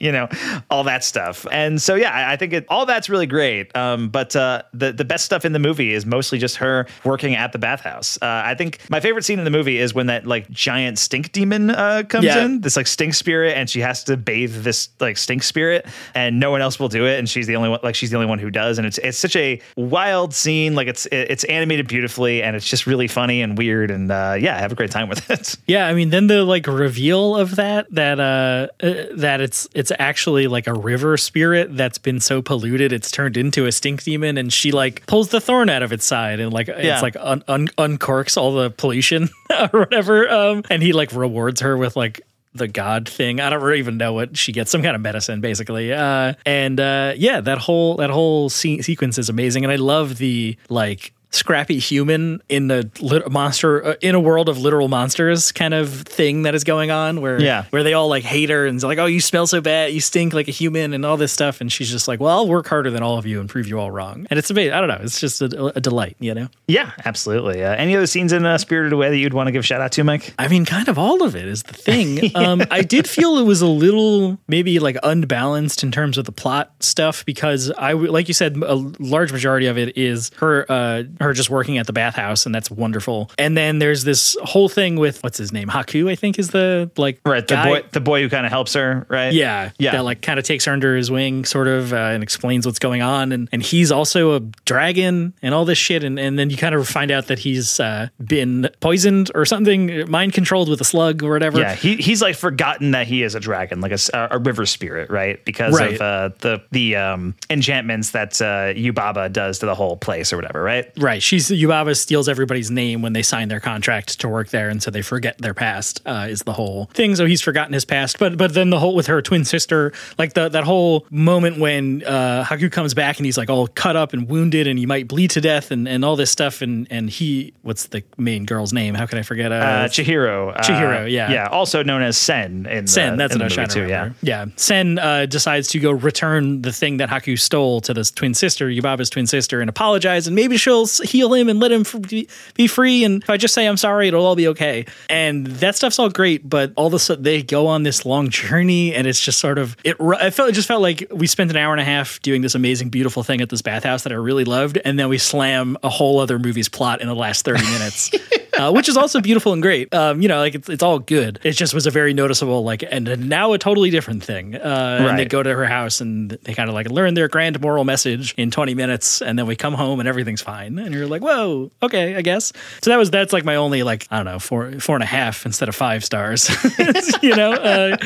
you know, all that stuff. And so, yeah, I, I think it, all that's really great. Um, but uh, the, the best stuff in the movie is mostly just her working at the bathhouse. Uh, I think my favorite scene in the movie is when that, like, giant stink demon uh, comes Yeah. in this like stink spirit and she has to bathe this like stink spirit and no one else will do it and she's the only one like she's the only one who does and it's it's such a wild scene like it's it's animated beautifully and it's just really funny and weird and uh yeah I have a great time with it Yeah, I mean, then the like reveal of that that uh, uh that it's it's actually like a river spirit that's been so polluted it's turned into a stink demon, and she like pulls the thorn out of its side and like Yeah. it's like un- un- uncorks all the pollution or whatever, um, and he like rewards her with like the god thing. I don't even know what she gets. Some kind of medicine, basically. Uh, and uh, yeah, that whole that whole se- sequence is amazing, and I love the like scrappy human in the lit- monster uh, in a world of literal monsters kind of thing that is going on where Yeah. where they all like hate her and it's like oh you smell so bad. You stink like a human and all this stuff. And she's just like well I'll work harder than all of you and prove you all wrong. And it's amazing I don't know. It's just a, a delight you know? Yeah absolutely. Uh, any other scenes in uh, Spirited Away that you'd want to give shout out to Mike? I mean, kind of all of it is the thing. Um, I did feel it was a little maybe like unbalanced in terms of the plot stuff because I like you said, a large majority of it is her, uh, her just working at the bathhouse, and that's wonderful. And then there's this whole thing with what's his name, Haku, I think is the like right the guy- boy the boy who kind of helps her right yeah, yeah That like kind of takes her under his wing, sort of, uh, and explains what's going on. And and he's also a dragon and all this shit. And and then you kind of find out that he's uh, been poisoned or something, mind controlled with a slug or whatever. Yeah, he, he's like forgotten that he is a dragon, like a, a river spirit, right? Because Right. of uh, the the um, enchantments that uh, Yubaba does to the whole place or whatever, right? Right. Right. She's Yubaba steals everybody's name when they sign their contract to work there, and so they forget their past. Uh, is the whole thing? So he's forgotten his past, but but then the whole with her twin sister, like the that whole moment when uh, Haku comes back and he's like all cut up and wounded, and he might bleed to death, and, and all this stuff, and and he what's the main girl's name? How can I forget? Uh, Chihiro. Uh, Chihiro, yeah. Yeah. Also known as Sen in the, Sen, that's in what I was movie too. remember. Yeah. Sen uh, decides to go return the thing that Haku stole to this twin sister, Yubaba's twin sister, and apologize, and maybe she'll heal him and let him be free. And if I just say I'm sorry, it'll all be okay. And that stuff's all great, but all of a sudden they go on this long journey, and it's just sort of it. I felt it just felt like we spent an hour and a half doing this amazing, beautiful thing at this bathhouse that I really loved, and then we slam a whole other movie's plot in the last thirty minutes. uh, which is also beautiful and great. Um, you know, like it's, it's all good. It just was a very noticeable, like, and now a totally different thing. Uh, And they go to her house and they kind of like learn their grand moral message in 20 minutes, and then we come home and everything's fine. And you're like, whoa, okay, I guess. So that was that's like my only like I don't know four four and a half instead of five stars. you know. Uh,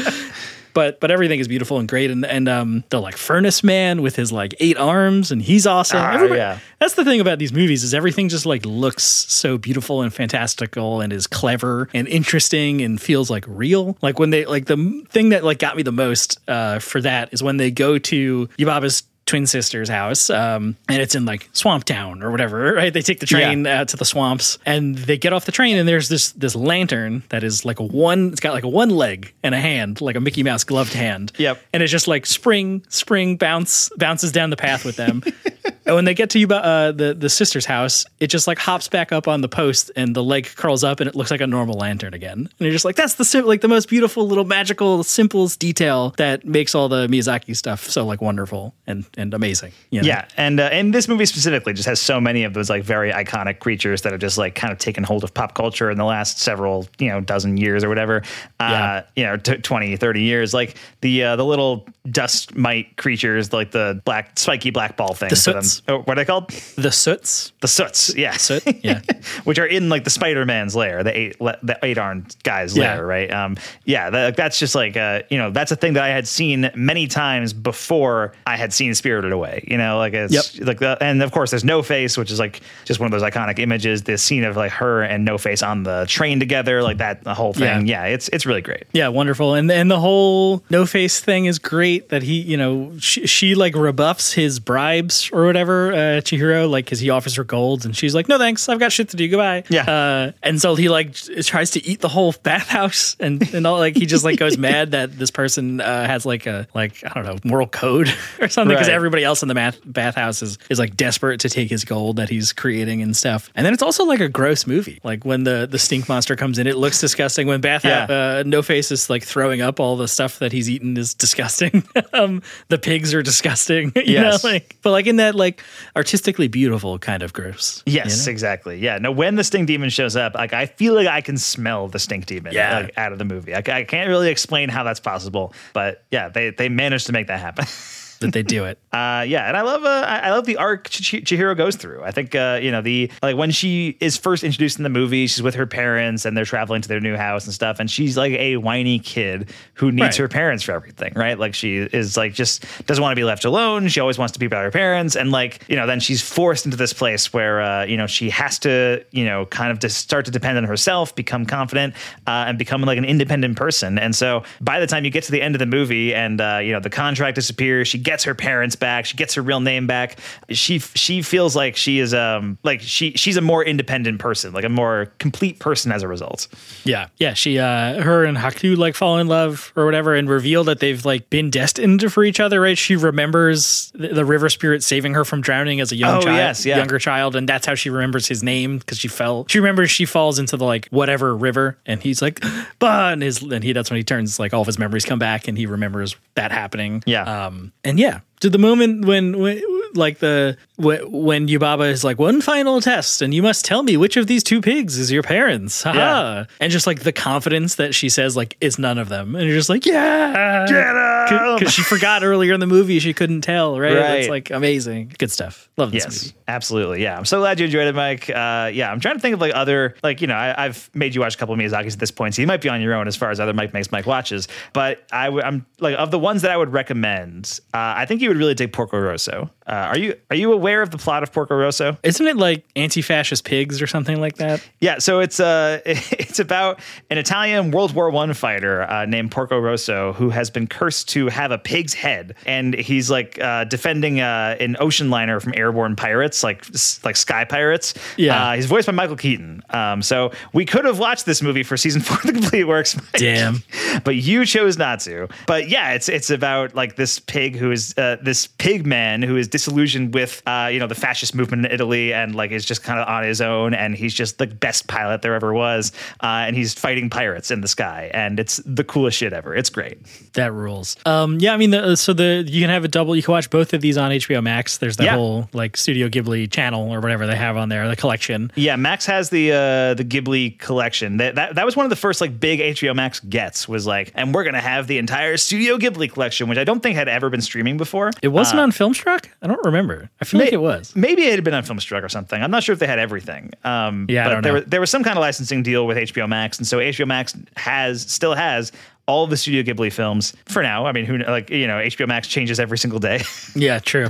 but but everything is beautiful and great and and um the like furnace man with his like eight arms and he's awesome Ah, yeah. that's the thing about these movies is everything just like looks so beautiful and fantastical and is clever and interesting and feels like real like when they like the thing that like got me the most uh for that is when they go to Yubaba's twin sister's house um and it's in like swamp town or whatever right? They take the train out to the swamps and they get off the train and there's this this lantern that is like a one it's got like a one leg and a hand like a mickey mouse gloved hand. Yep. and it's just like spring spring bounce bounces down the path with them and when they get to you uh, the the sister's house it just like hops back up on the post and the leg curls up and it looks like a normal lantern again and you're just like that's the sim- like the most beautiful little magical simplest detail that makes all the miyazaki stuff so like wonderful and and amazing you know? Yeah, and uh, and this movie specifically just has so many of those like very iconic creatures that have just like kind of taken hold of pop culture in the last several you know dozen years or whatever. Uh, you know, t- 20, 30 years. Like the uh, the little dust mite creatures, like the black spiky black ball things. The I'm- soots. Oh, what are they called? the soots The soots. Yeah, soot yeah which are in like the Spider Man's lair, the eight le- the eight armed guy's Yeah. lair, right? Um, yeah, that, that's just like uh, you know that's a thing that I had seen many times before I had seen Spirited Away. You know, like it's like the, and of course there's No Face, which is like just one of those iconic images. The scene of like her and No Face on the train together, like that, the whole thing. Yeah, it's it's really great. Yeah, wonderful. And and the whole no face thing is great that he, you know, she, she like rebuffs his bribes or whatever, uh, Chihiro, like cuz he offers her gold and she's like, "No, thanks. I've got shit to do. Goodbye." Yeah. Uh, and so he like tries to eat the whole bathhouse and and all like he just like goes mad that this person uh, has like a like I don't know, moral code or something cuz Right. everybody else in the math bathhouse is is like desperate to take his gold that he's creating and stuff. And then it's also like a gross movie. Like when the the stink monster comes in, it looks disgusting. When bath Yeah. uh, No Face is like throwing up all the stuff that he's eaten is disgusting. um, the pigs are disgusting. you Yes. know, like but like in that like artistically beautiful kind of gross. you Yes, know? exactly. Yeah. Now, when the stink demon shows up, like I feel like I can smell the stink demon Yeah. like, out of the movie. Like, I can't really explain how that's possible, but yeah, they they managed to make that happen. that they do it. Uh, yeah, and I love uh, I love the arc Ch- Chihiro goes through. I think uh, you know the like when she is first introduced in the movie, she's with her parents and they're traveling to their new house and stuff, and she's like a whiny kid who needs Right. her parents for everything, right? Like she is like just doesn't want to be left alone. She always wants to be by her parents, and like you know then she's forced into this place where uh, you know she has to you know kind of just start to depend on herself, become confident, uh, and become like an independent person. And so by the time you get to the end of the movie and uh, you know the contract disappears, she gets her parents back, she gets her real name back. She she feels like she is um like she she's a more independent person, like a more complete person as a result. Yeah, yeah. She, uh, her and Haku like fall in love or whatever, and reveal that they've like been destined for each other. Right? She remembers the, the river spirit saving her from drowning as a young Oh, child, yes, yeah. younger child, and that's how she remembers his name because she fell. She remembers she falls into the like whatever river, and he's like, "Bah," and his and he that's when he turns like all of his memories come back, and he remembers that happening. Yeah. Um. And yeah, to the moment when when like the when, when Yubaba is like one final test, and you must tell me which of these two pigs is your parents. Haha. Yeah. And just like the confidence that she says like it's none of them, and you're just like yeah, Get because she forgot earlier in the movie she couldn't tell. Right? Right. It's like amazing, good stuff. Love this Yes, movie. absolutely. Yeah, I'm so glad you enjoyed it, Mike. Uh, yeah, I'm trying to think of like other like you know I, I've made you watch a couple of Miyazaki's at this point, so you might be on your own as far as other Mike makes Mike watches. But I w- I'm like of the ones that I would recommend, uh, I think you would really dig Porco Rosso. Uh, are you are you aware of the plot of Porco Rosso? Isn't it like anti-fascist pigs or something like that? Yeah, so it's uh it's about an Italian World War One fighter uh, named Porco Rosso who has been cursed to have a pig's head, and he's like uh, defending uh, an ocean liner from airborne pirates, like like sky pirates. Yeah. uh, he's voiced by Michael Keaton. Um, so we could have watched this movie for season four of the Complete Works. Mike. Damn. but you chose not to. But yeah, it's it's about like this pig who is uh, this pig man who is disillusioned with uh, you know the fascist movement in Italy and like is just kind of on his own and he's just the best pilot there ever was uh, and he's fighting pirates in the sky and it's the coolest shit ever. It's great. That rules. Um, yeah, I mean, the, so the you can have a double. You can watch both of these on HBO Max. There's the Yeah. whole like Studio Ghibli channel or whatever they have on there, the collection. Yeah, Max has the uh, the Ghibli collection. That, that that was one of the first like big HBO Max gets was like, and we're gonna have the entire Studio Ghibli collection, which I don't think had ever been streaming before. It wasn't Uh, on Filmstruck. I don't remember. I feel like it was. Maybe it had been on Filmstruck or something. I'm not sure if they had everything. Um, Yeah, I but don't there, there was some kind of licensing deal with HBO Max, and so HBO Max has still has all of the Studio Ghibli films for now. I mean, who like you know HBO Max changes every single day. Yeah, true.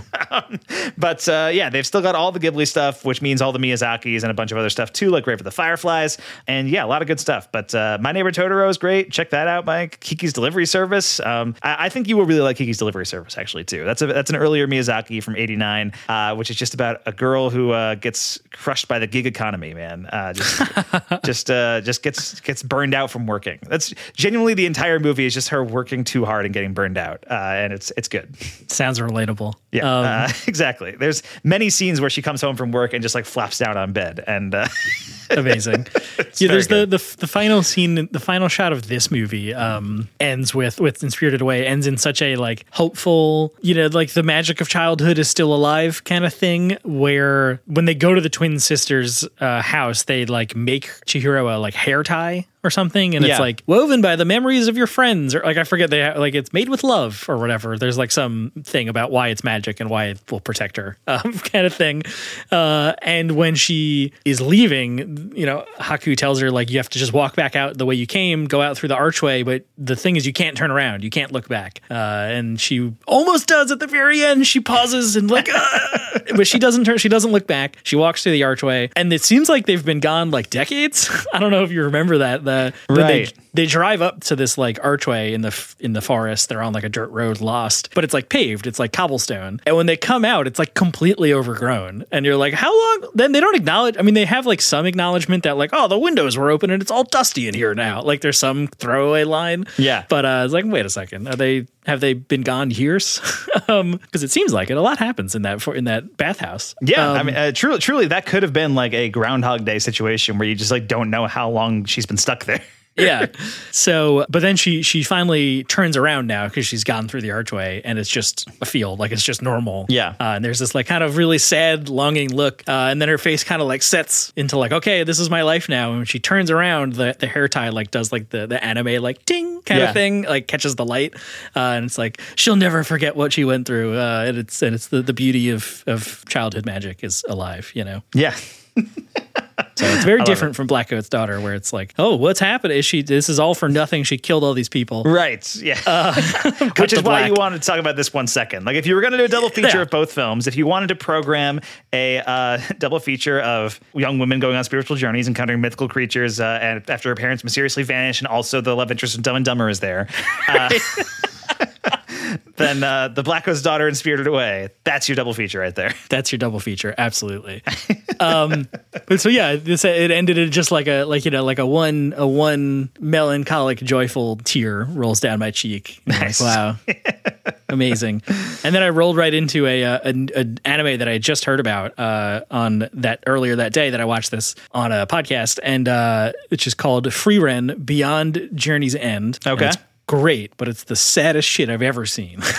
But uh, yeah, they've still got all the Ghibli stuff, which means all the Miyazakis and a bunch of other stuff too, like Grave of the Fireflies. And yeah, a lot of good stuff. But uh, My Neighbor Totoro is great. Check that out, Mike. Kiki's Delivery Service. Um, I, I think you will really like Kiki's Delivery Service, actually, too. That's a, that's an earlier Miyazaki from '89, uh, which is just about a girl who uh, gets crushed by the gig economy. Man, uh, just just uh, just gets gets burned out from working. That's genuinely the entire movie is just her working too hard and getting burned out, uh, and it's it's good. Sounds relatable. Yeah, Um, uh, exactly. There's many scenes where she comes home from work and just like flaps down on bed, and uh, amazing. yeah, there's the, the the final scene, the final shot of this movie um, ends with with in Spirited Away ends in such a like hopeful, you know, like the magic of childhood is still alive kind of thing. Where when they go to the twin sisters' uh, house, they like make Chihiro a like hair tie or something, and Yeah. it's like woven by the memories of your friends, or like I forget they ha- like it's made with love or whatever. There's like some thing about why it's magic and why it will protect her, um, kind of thing. Uh, and when she is leaving, you know, Haku tells her like you have to just walk back out the way you came, go out through the archway, but the thing is you can't turn around, you can't look back. Uh, and she almost does at the very end. She pauses and like, "Ah," but she doesn't turn. She doesn't look back. She walks through the archway, and it seems like they've been gone like decades. I don't know if you remember that. The Right. They, they drive up to this like archway in the f- in the forest. They're on like a dirt road, lost, but it's like paved. It's like cobblestone. And when they come out, it's like completely overgrown. And you're like, how long? Then they don't acknowledge. I mean, they have like some acknowledgement that like, oh, the windows were open and it's all dusty in here now. Like there's some throwaway line. Yeah. But uh, it's like, wait a second, are they? Have they been gone years? um, because it seems like it. A lot happens in that for in that bathhouse. yeah, I Um, mean, uh, truly, truly, that could have been like a Groundhog Day situation where you just like don't know how long she's been stuck there. Yeah. So, but then she she finally turns around now because she's gone through the archway and it's just a field, like it's just normal. Yeah. Uh, and there's this like kind of really sad, longing look, uh, and then her face kind of like sets into like, okay, this is my life now. And when she turns around, the the hair tie like does like the the anime like ting kind Yeah. of thing, like catches the light, uh, and it's like she'll never forget what she went through. Uh, and it's and it's the the beauty of of childhood magic is alive, you know. Yeah. So it's very different from Blackcoat's daughter, where it's like, oh, what's happening? Is she? This is all for nothing. She killed all these people. Right. Yeah. Which is why black. you wanted to talk about this one second. Like, if you were going to do a double feature Yeah. of both films, if you wanted to program a uh, double feature of young women going on spiritual journeys, encountering mythical creatures, uh, and after her parents mysteriously vanish, and also the love interest of Dumb and Dumber is there, uh, then uh, the Blackcoat's daughter and Spirited Away. That's your double feature right there. That's your double feature, absolutely. um, but so yeah, this it ended in just like a like you know like a one a one melancholic joyful tear rolls down my cheek. Nice. Like, wow, amazing. And then I rolled right into a, uh, an an anime that I had just heard about uh, on that earlier that day that I watched this on a podcast, and uh, which is called Frieren Beyond Journey's End. Okay. Great, but it's the saddest shit I've ever seen.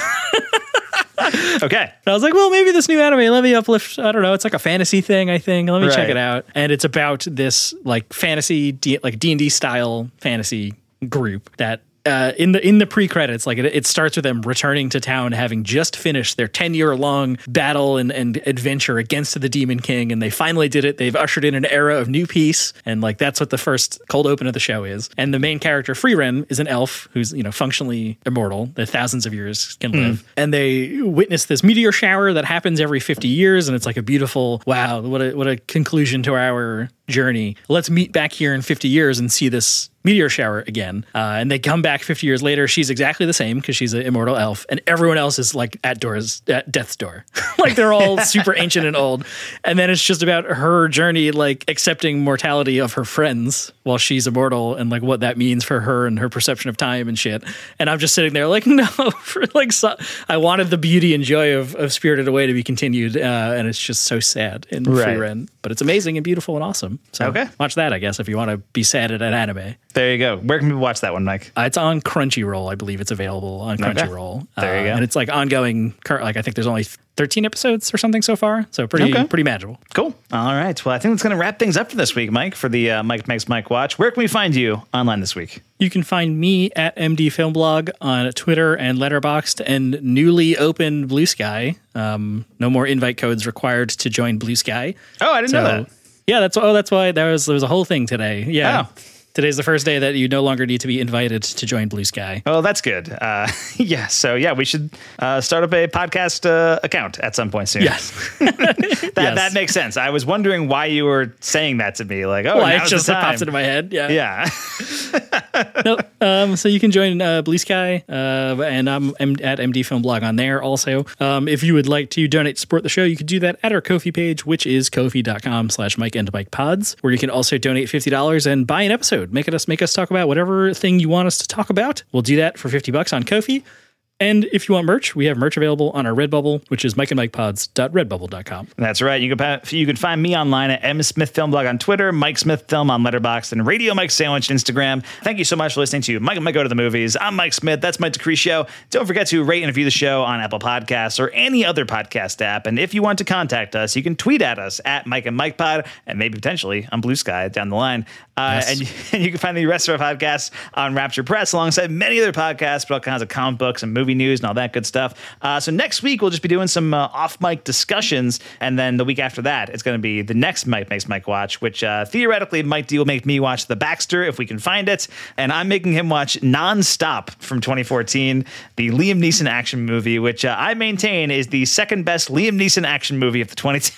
Okay. And I was like, well, maybe this new anime, let me uplift. I don't know. It's like a fantasy thing, I think. Let me check it out. And it's about this like fantasy, D, like D and D style fantasy group that uh, in the in the pre credits, like it, it starts with them returning to town, having just finished their ten year long battle and, and adventure against the Demon King, and they finally did it. They've ushered in an era of new peace, and like that's what the first cold open of the show is. And the main character, Frieren, is an elf who's you know functionally immortal, that thousands of years can live, and they witness this meteor shower that happens every fifty years, and it's like a beautiful wow, what a what a conclusion to our journey. Let's meet back here in 50 years and see this meteor shower again. Uh, and they come back 50 years later. She's exactly the same because she's an immortal elf, and everyone else is like at doors at death's door. like they're all super ancient and old. And then it's just about her journey, like accepting mortality of her friends while she's immortal, and like what that means for her and her perception of time and shit. And I'm just sitting there like, no, for like so, I wanted the beauty and joy of, of Spirited Away to be continued, uh, and it's just so sad in Right. Frieren. But it's amazing and beautiful and awesome. So Okay. watch that, I guess, if you want to be sad at an anime. There you go. Where can people watch that one, Mike? Uh, it's on Crunchyroll, I believe it's available on Okay. Crunchyroll. There you Uh, go. And it's like ongoing. Like I think there's only 13 episodes or something so far, so pretty Okay. pretty manageable. Cool. All right. Well, I think that's going to wrap things up for this week, Mike, for the uh, Mike Makes Mike Watch. Where can we find you online this week? You can find me at MD Film Blog on Twitter and Letterboxd and newly opened Bluesky. Um, no more invite codes required to join Bluesky. Oh, I didn't know that. Yeah, that's oh, that's why there was there was a whole thing today. Yeah. Oh. Today's the first day that you no longer need to be invited to join Bluesky. Oh, that's good. Uh, yeah. So, yeah, we should uh, start up a podcast uh, account at some point soon. Yes. that, Yes. that makes sense. I was wondering why you were saying that to me. Like, oh, Well, it just pops into my head. Yeah. Yeah. nope. Um, so you can join uh, Bluesky, uh, and I'm, I'm at MD Film Blog on there also. Um, if you would like to donate to support the show, you could do that at our Ko-fi page, which is ko-fi.com slash Mike and Mike Pods, where you can also donate $50 and buy an episode. Make us make us talk about whatever thing you want us to talk about. We'll do that for 50 bucks on Ko-fi. And if you want merch, we have merch available on our Redbubble, which is mikeandmikepods.redbubble.com. That's right. You can you can find me online at M Smith Film Blog on Twitter, Mike Smith Film on Letterboxd, and Radio Mike Sandwich on Instagram. Thank you so much for listening to Mike and Mike Go to the Movies. I'm Mike Smith. That's Mike Decrecio. Don't forget to rate and review the show on Apple Podcasts or any other podcast app. And if you want to contact us, you can tweet at us at Mike and Mike Pod, and maybe potentially on Bluesky down the line. Uh, Yes. and, you, and you can find the rest of our podcasts on Rapture Press alongside many other podcasts, but all kinds of comic books and movie news and all that good stuff. Uh, so next week we'll just be doing some uh, off mic discussions, and then the week after that it's going to be the next Mike makes Mike watch, which uh, theoretically Mike D will make me watch The Baxter if we can find it, and I'm making him watch Nonstop from 2014, the Liam Neeson action movie, which uh, I maintain is the second best Liam Neeson action movie of the 2010s.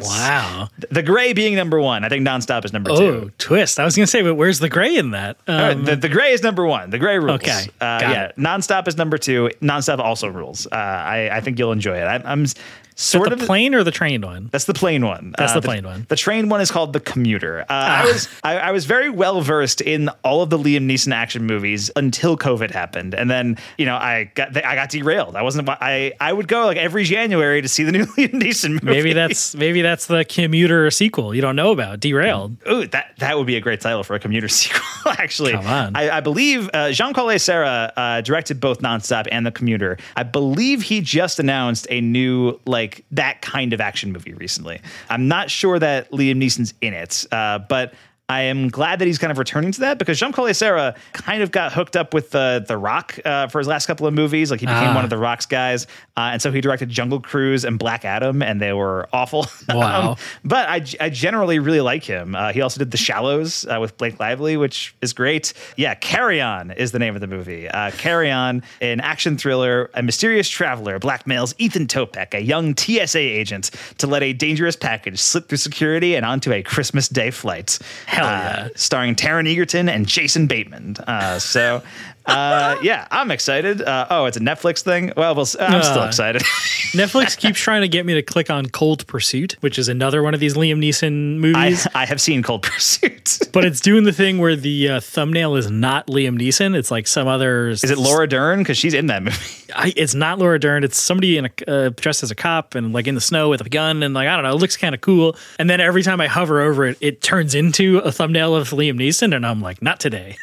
Wow. The Grey being number one. I think Nonstop is number two. Oh, twist. I was going to say, but where's the grey in that? Right, Um, the, the grey is number one. The grey rules. Okay, Uh, yeah. it. Nonstop is number two. Nonstop also rules. Uh, I, I think you'll enjoy it. I, I'm sort the of. plane or the trained one? that's the plane one. That's Uh, the plane one. The train one is called the commuter. Uh, I was I, I was very well versed in all of the Liam Neeson action movies until COVID happened, and then you know I got I got derailed. I wasn't I I would go like every January to see the new Liam Neeson movie. Maybe that's maybe that's the commuter sequel you don't know about. Derailed. Ooh, that that would be a great title for a commuter sequel. Actually, Come on. I, I believe uh, Jaume Collet-Serra uh, directed both Nonstop and The Commuter. I believe he just announced a new like that kind of action movie recently. I'm not sure that Liam Neeson's in it, uh, but. I am glad that he's kind of returning to that because Jean Serra kind of got hooked up with the the Rock uh, for his last couple of movies. Like he became Ah. one of the Rock's guys, uh, and so he directed Jungle Cruise and Black Adam, and they were awful. Wow. Um, but I, I generally really like him. Uh, he also did The Shallows uh, with Blake Lively, which is great. Yeah, Carry On is the name of the movie. Uh, Carry On, an action thriller. A mysterious traveler blackmails Ethan Kopek, a young TSA agent, to let a dangerous package slip through security and onto a Christmas Day flight. Hell Uh, yeah. starring Taron Egerton and Jason Bateman. Uh, so. Uh, yeah, I'm excited. Uh, oh, it's a Netflix thing. Well, we'll I'm still Uh, excited. Netflix keeps trying to get me to click on Cold Pursuit, which is another one of these Liam Neeson movies. I, I have seen Cold Pursuit. but it's doing the thing where the uh, thumbnail is not Liam Neeson. It's like some other. Is it Laura Dern? Because she's in that movie. I, it's not Laura Dern. It's somebody in a uh, dressed as a cop and like in the snow with a gun and like I don't know. It looks kind of cool. And then every time I hover over it, it turns into a thumbnail of Liam Neeson, and I'm like, not today.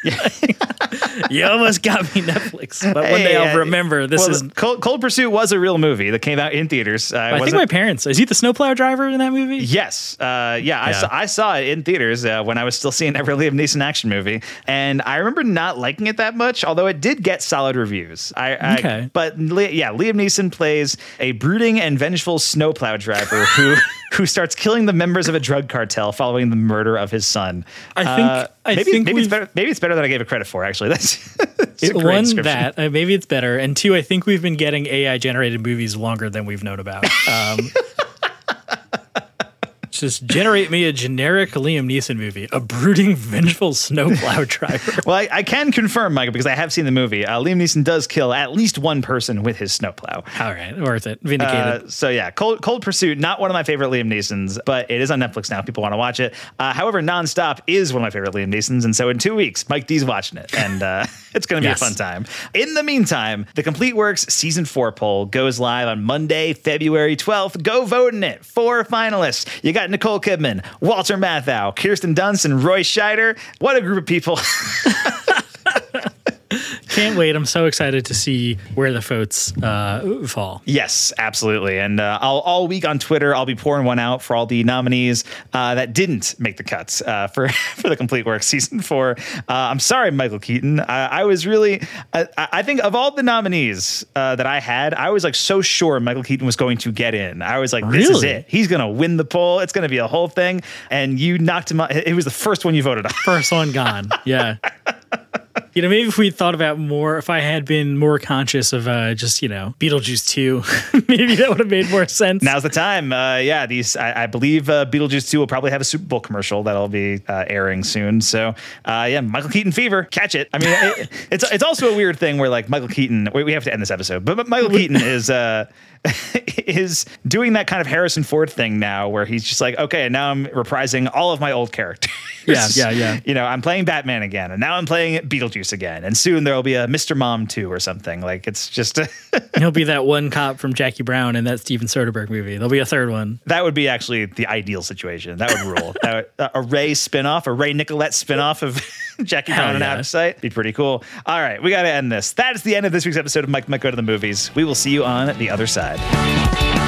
you almost just got me Netflix. But one day Hey, I'll remember this well, is. Cold, Cold Pursuit was a real movie that came out in theaters. Uh, I think my parents. Is he the snowplow driver in that movie? Yes. Uh, yeah, I, saw, I saw it in theaters uh, when I was still seeing every Liam Neeson action movie. And I remember not liking it that much, although it did get solid reviews. I, I- Okay. But yeah, Liam Neeson plays a brooding and vengeful snowplow driver who, who starts killing the members of a drug cartel following the murder of his son. I think- Uh, I maybe, think maybe it's better. Maybe it's better than I gave it credit for. Actually, that's it's a It, great one that uh, maybe it's better, and two, I think we've been getting AI generated movies longer than we've known about. Um, just generate me a generic Liam Neeson movie, a brooding, vengeful snowplow driver. Well, I, I can confirm, Michael, because I have seen the movie. Uh, Liam Neeson does kill at least one person with his snowplow. All right, worth it. Vindicated. Uh, so yeah, Cold, Cold Pursuit, not one of my favorite Liam Neesons, but it is on Netflix now. People want to watch it. Uh, however, Nonstop is one of my favorite Liam Neesons, and so in two weeks, Mike D's watching it, and uh, it's going to be Yes. a fun time. In the meantime, the Complete Works season four poll goes live on Monday, February twelfth. Go vote in it. Four finalists. You got Nicole Kidman, Walter Matthau, Kirsten Dunst, and Roy Scheider. What a group of people! Can't wait. I'm so excited to see where the votes uh, fall. Yes, absolutely. And uh, I'll, all week on Twitter, I'll be pouring one out for all the nominees uh, that didn't make the cuts uh, for for the Complete Work season four. Uh, I'm sorry, Michael Keaton. I, I was really, I, I think of all the nominees uh, that I had, I was like so sure Michael Keaton was going to get in. I was like, this is it. He's going to win the poll. It's going to be a whole thing. And you knocked him out. It was the first one you voted on. First one gone. Yeah. You know, maybe if we thought about more, if I had been more conscious of uh, just, you know, Beetlejuice 2, maybe that would have made more sense. Now's the time. Uh, yeah, these I, I believe uh, Beetlejuice 2 will probably have a Super Bowl commercial that'll be uh, airing soon. So uh, yeah, Michael Keaton fever, catch it. I mean, it, it's it's also a weird thing where like Michael Keaton. We, we have to end this episode, but, but Michael Keaton is. Uh, is doing that kind of Harrison Ford thing now where he's just like, okay, now I'm reprising all of my old characters. Yeah, yeah, yeah. You know, I'm playing Batman again, and now I'm playing Beetlejuice again, and soon there will be a Mr. Mom 2 or something. Like, it's just. He'll be that one cop from Jackie Brown in that Steven Soderbergh movie. There'll be a third one. That would be actually the ideal situation. That would rule. that would, a Ray spinoff, a Ray Nicolette spinoff of Jackie Brown and yeah. Of Be pretty cool. All right, we got to end this. That is the end of this week's episode of Mike Might Go to the Movies. We will see you on the other side.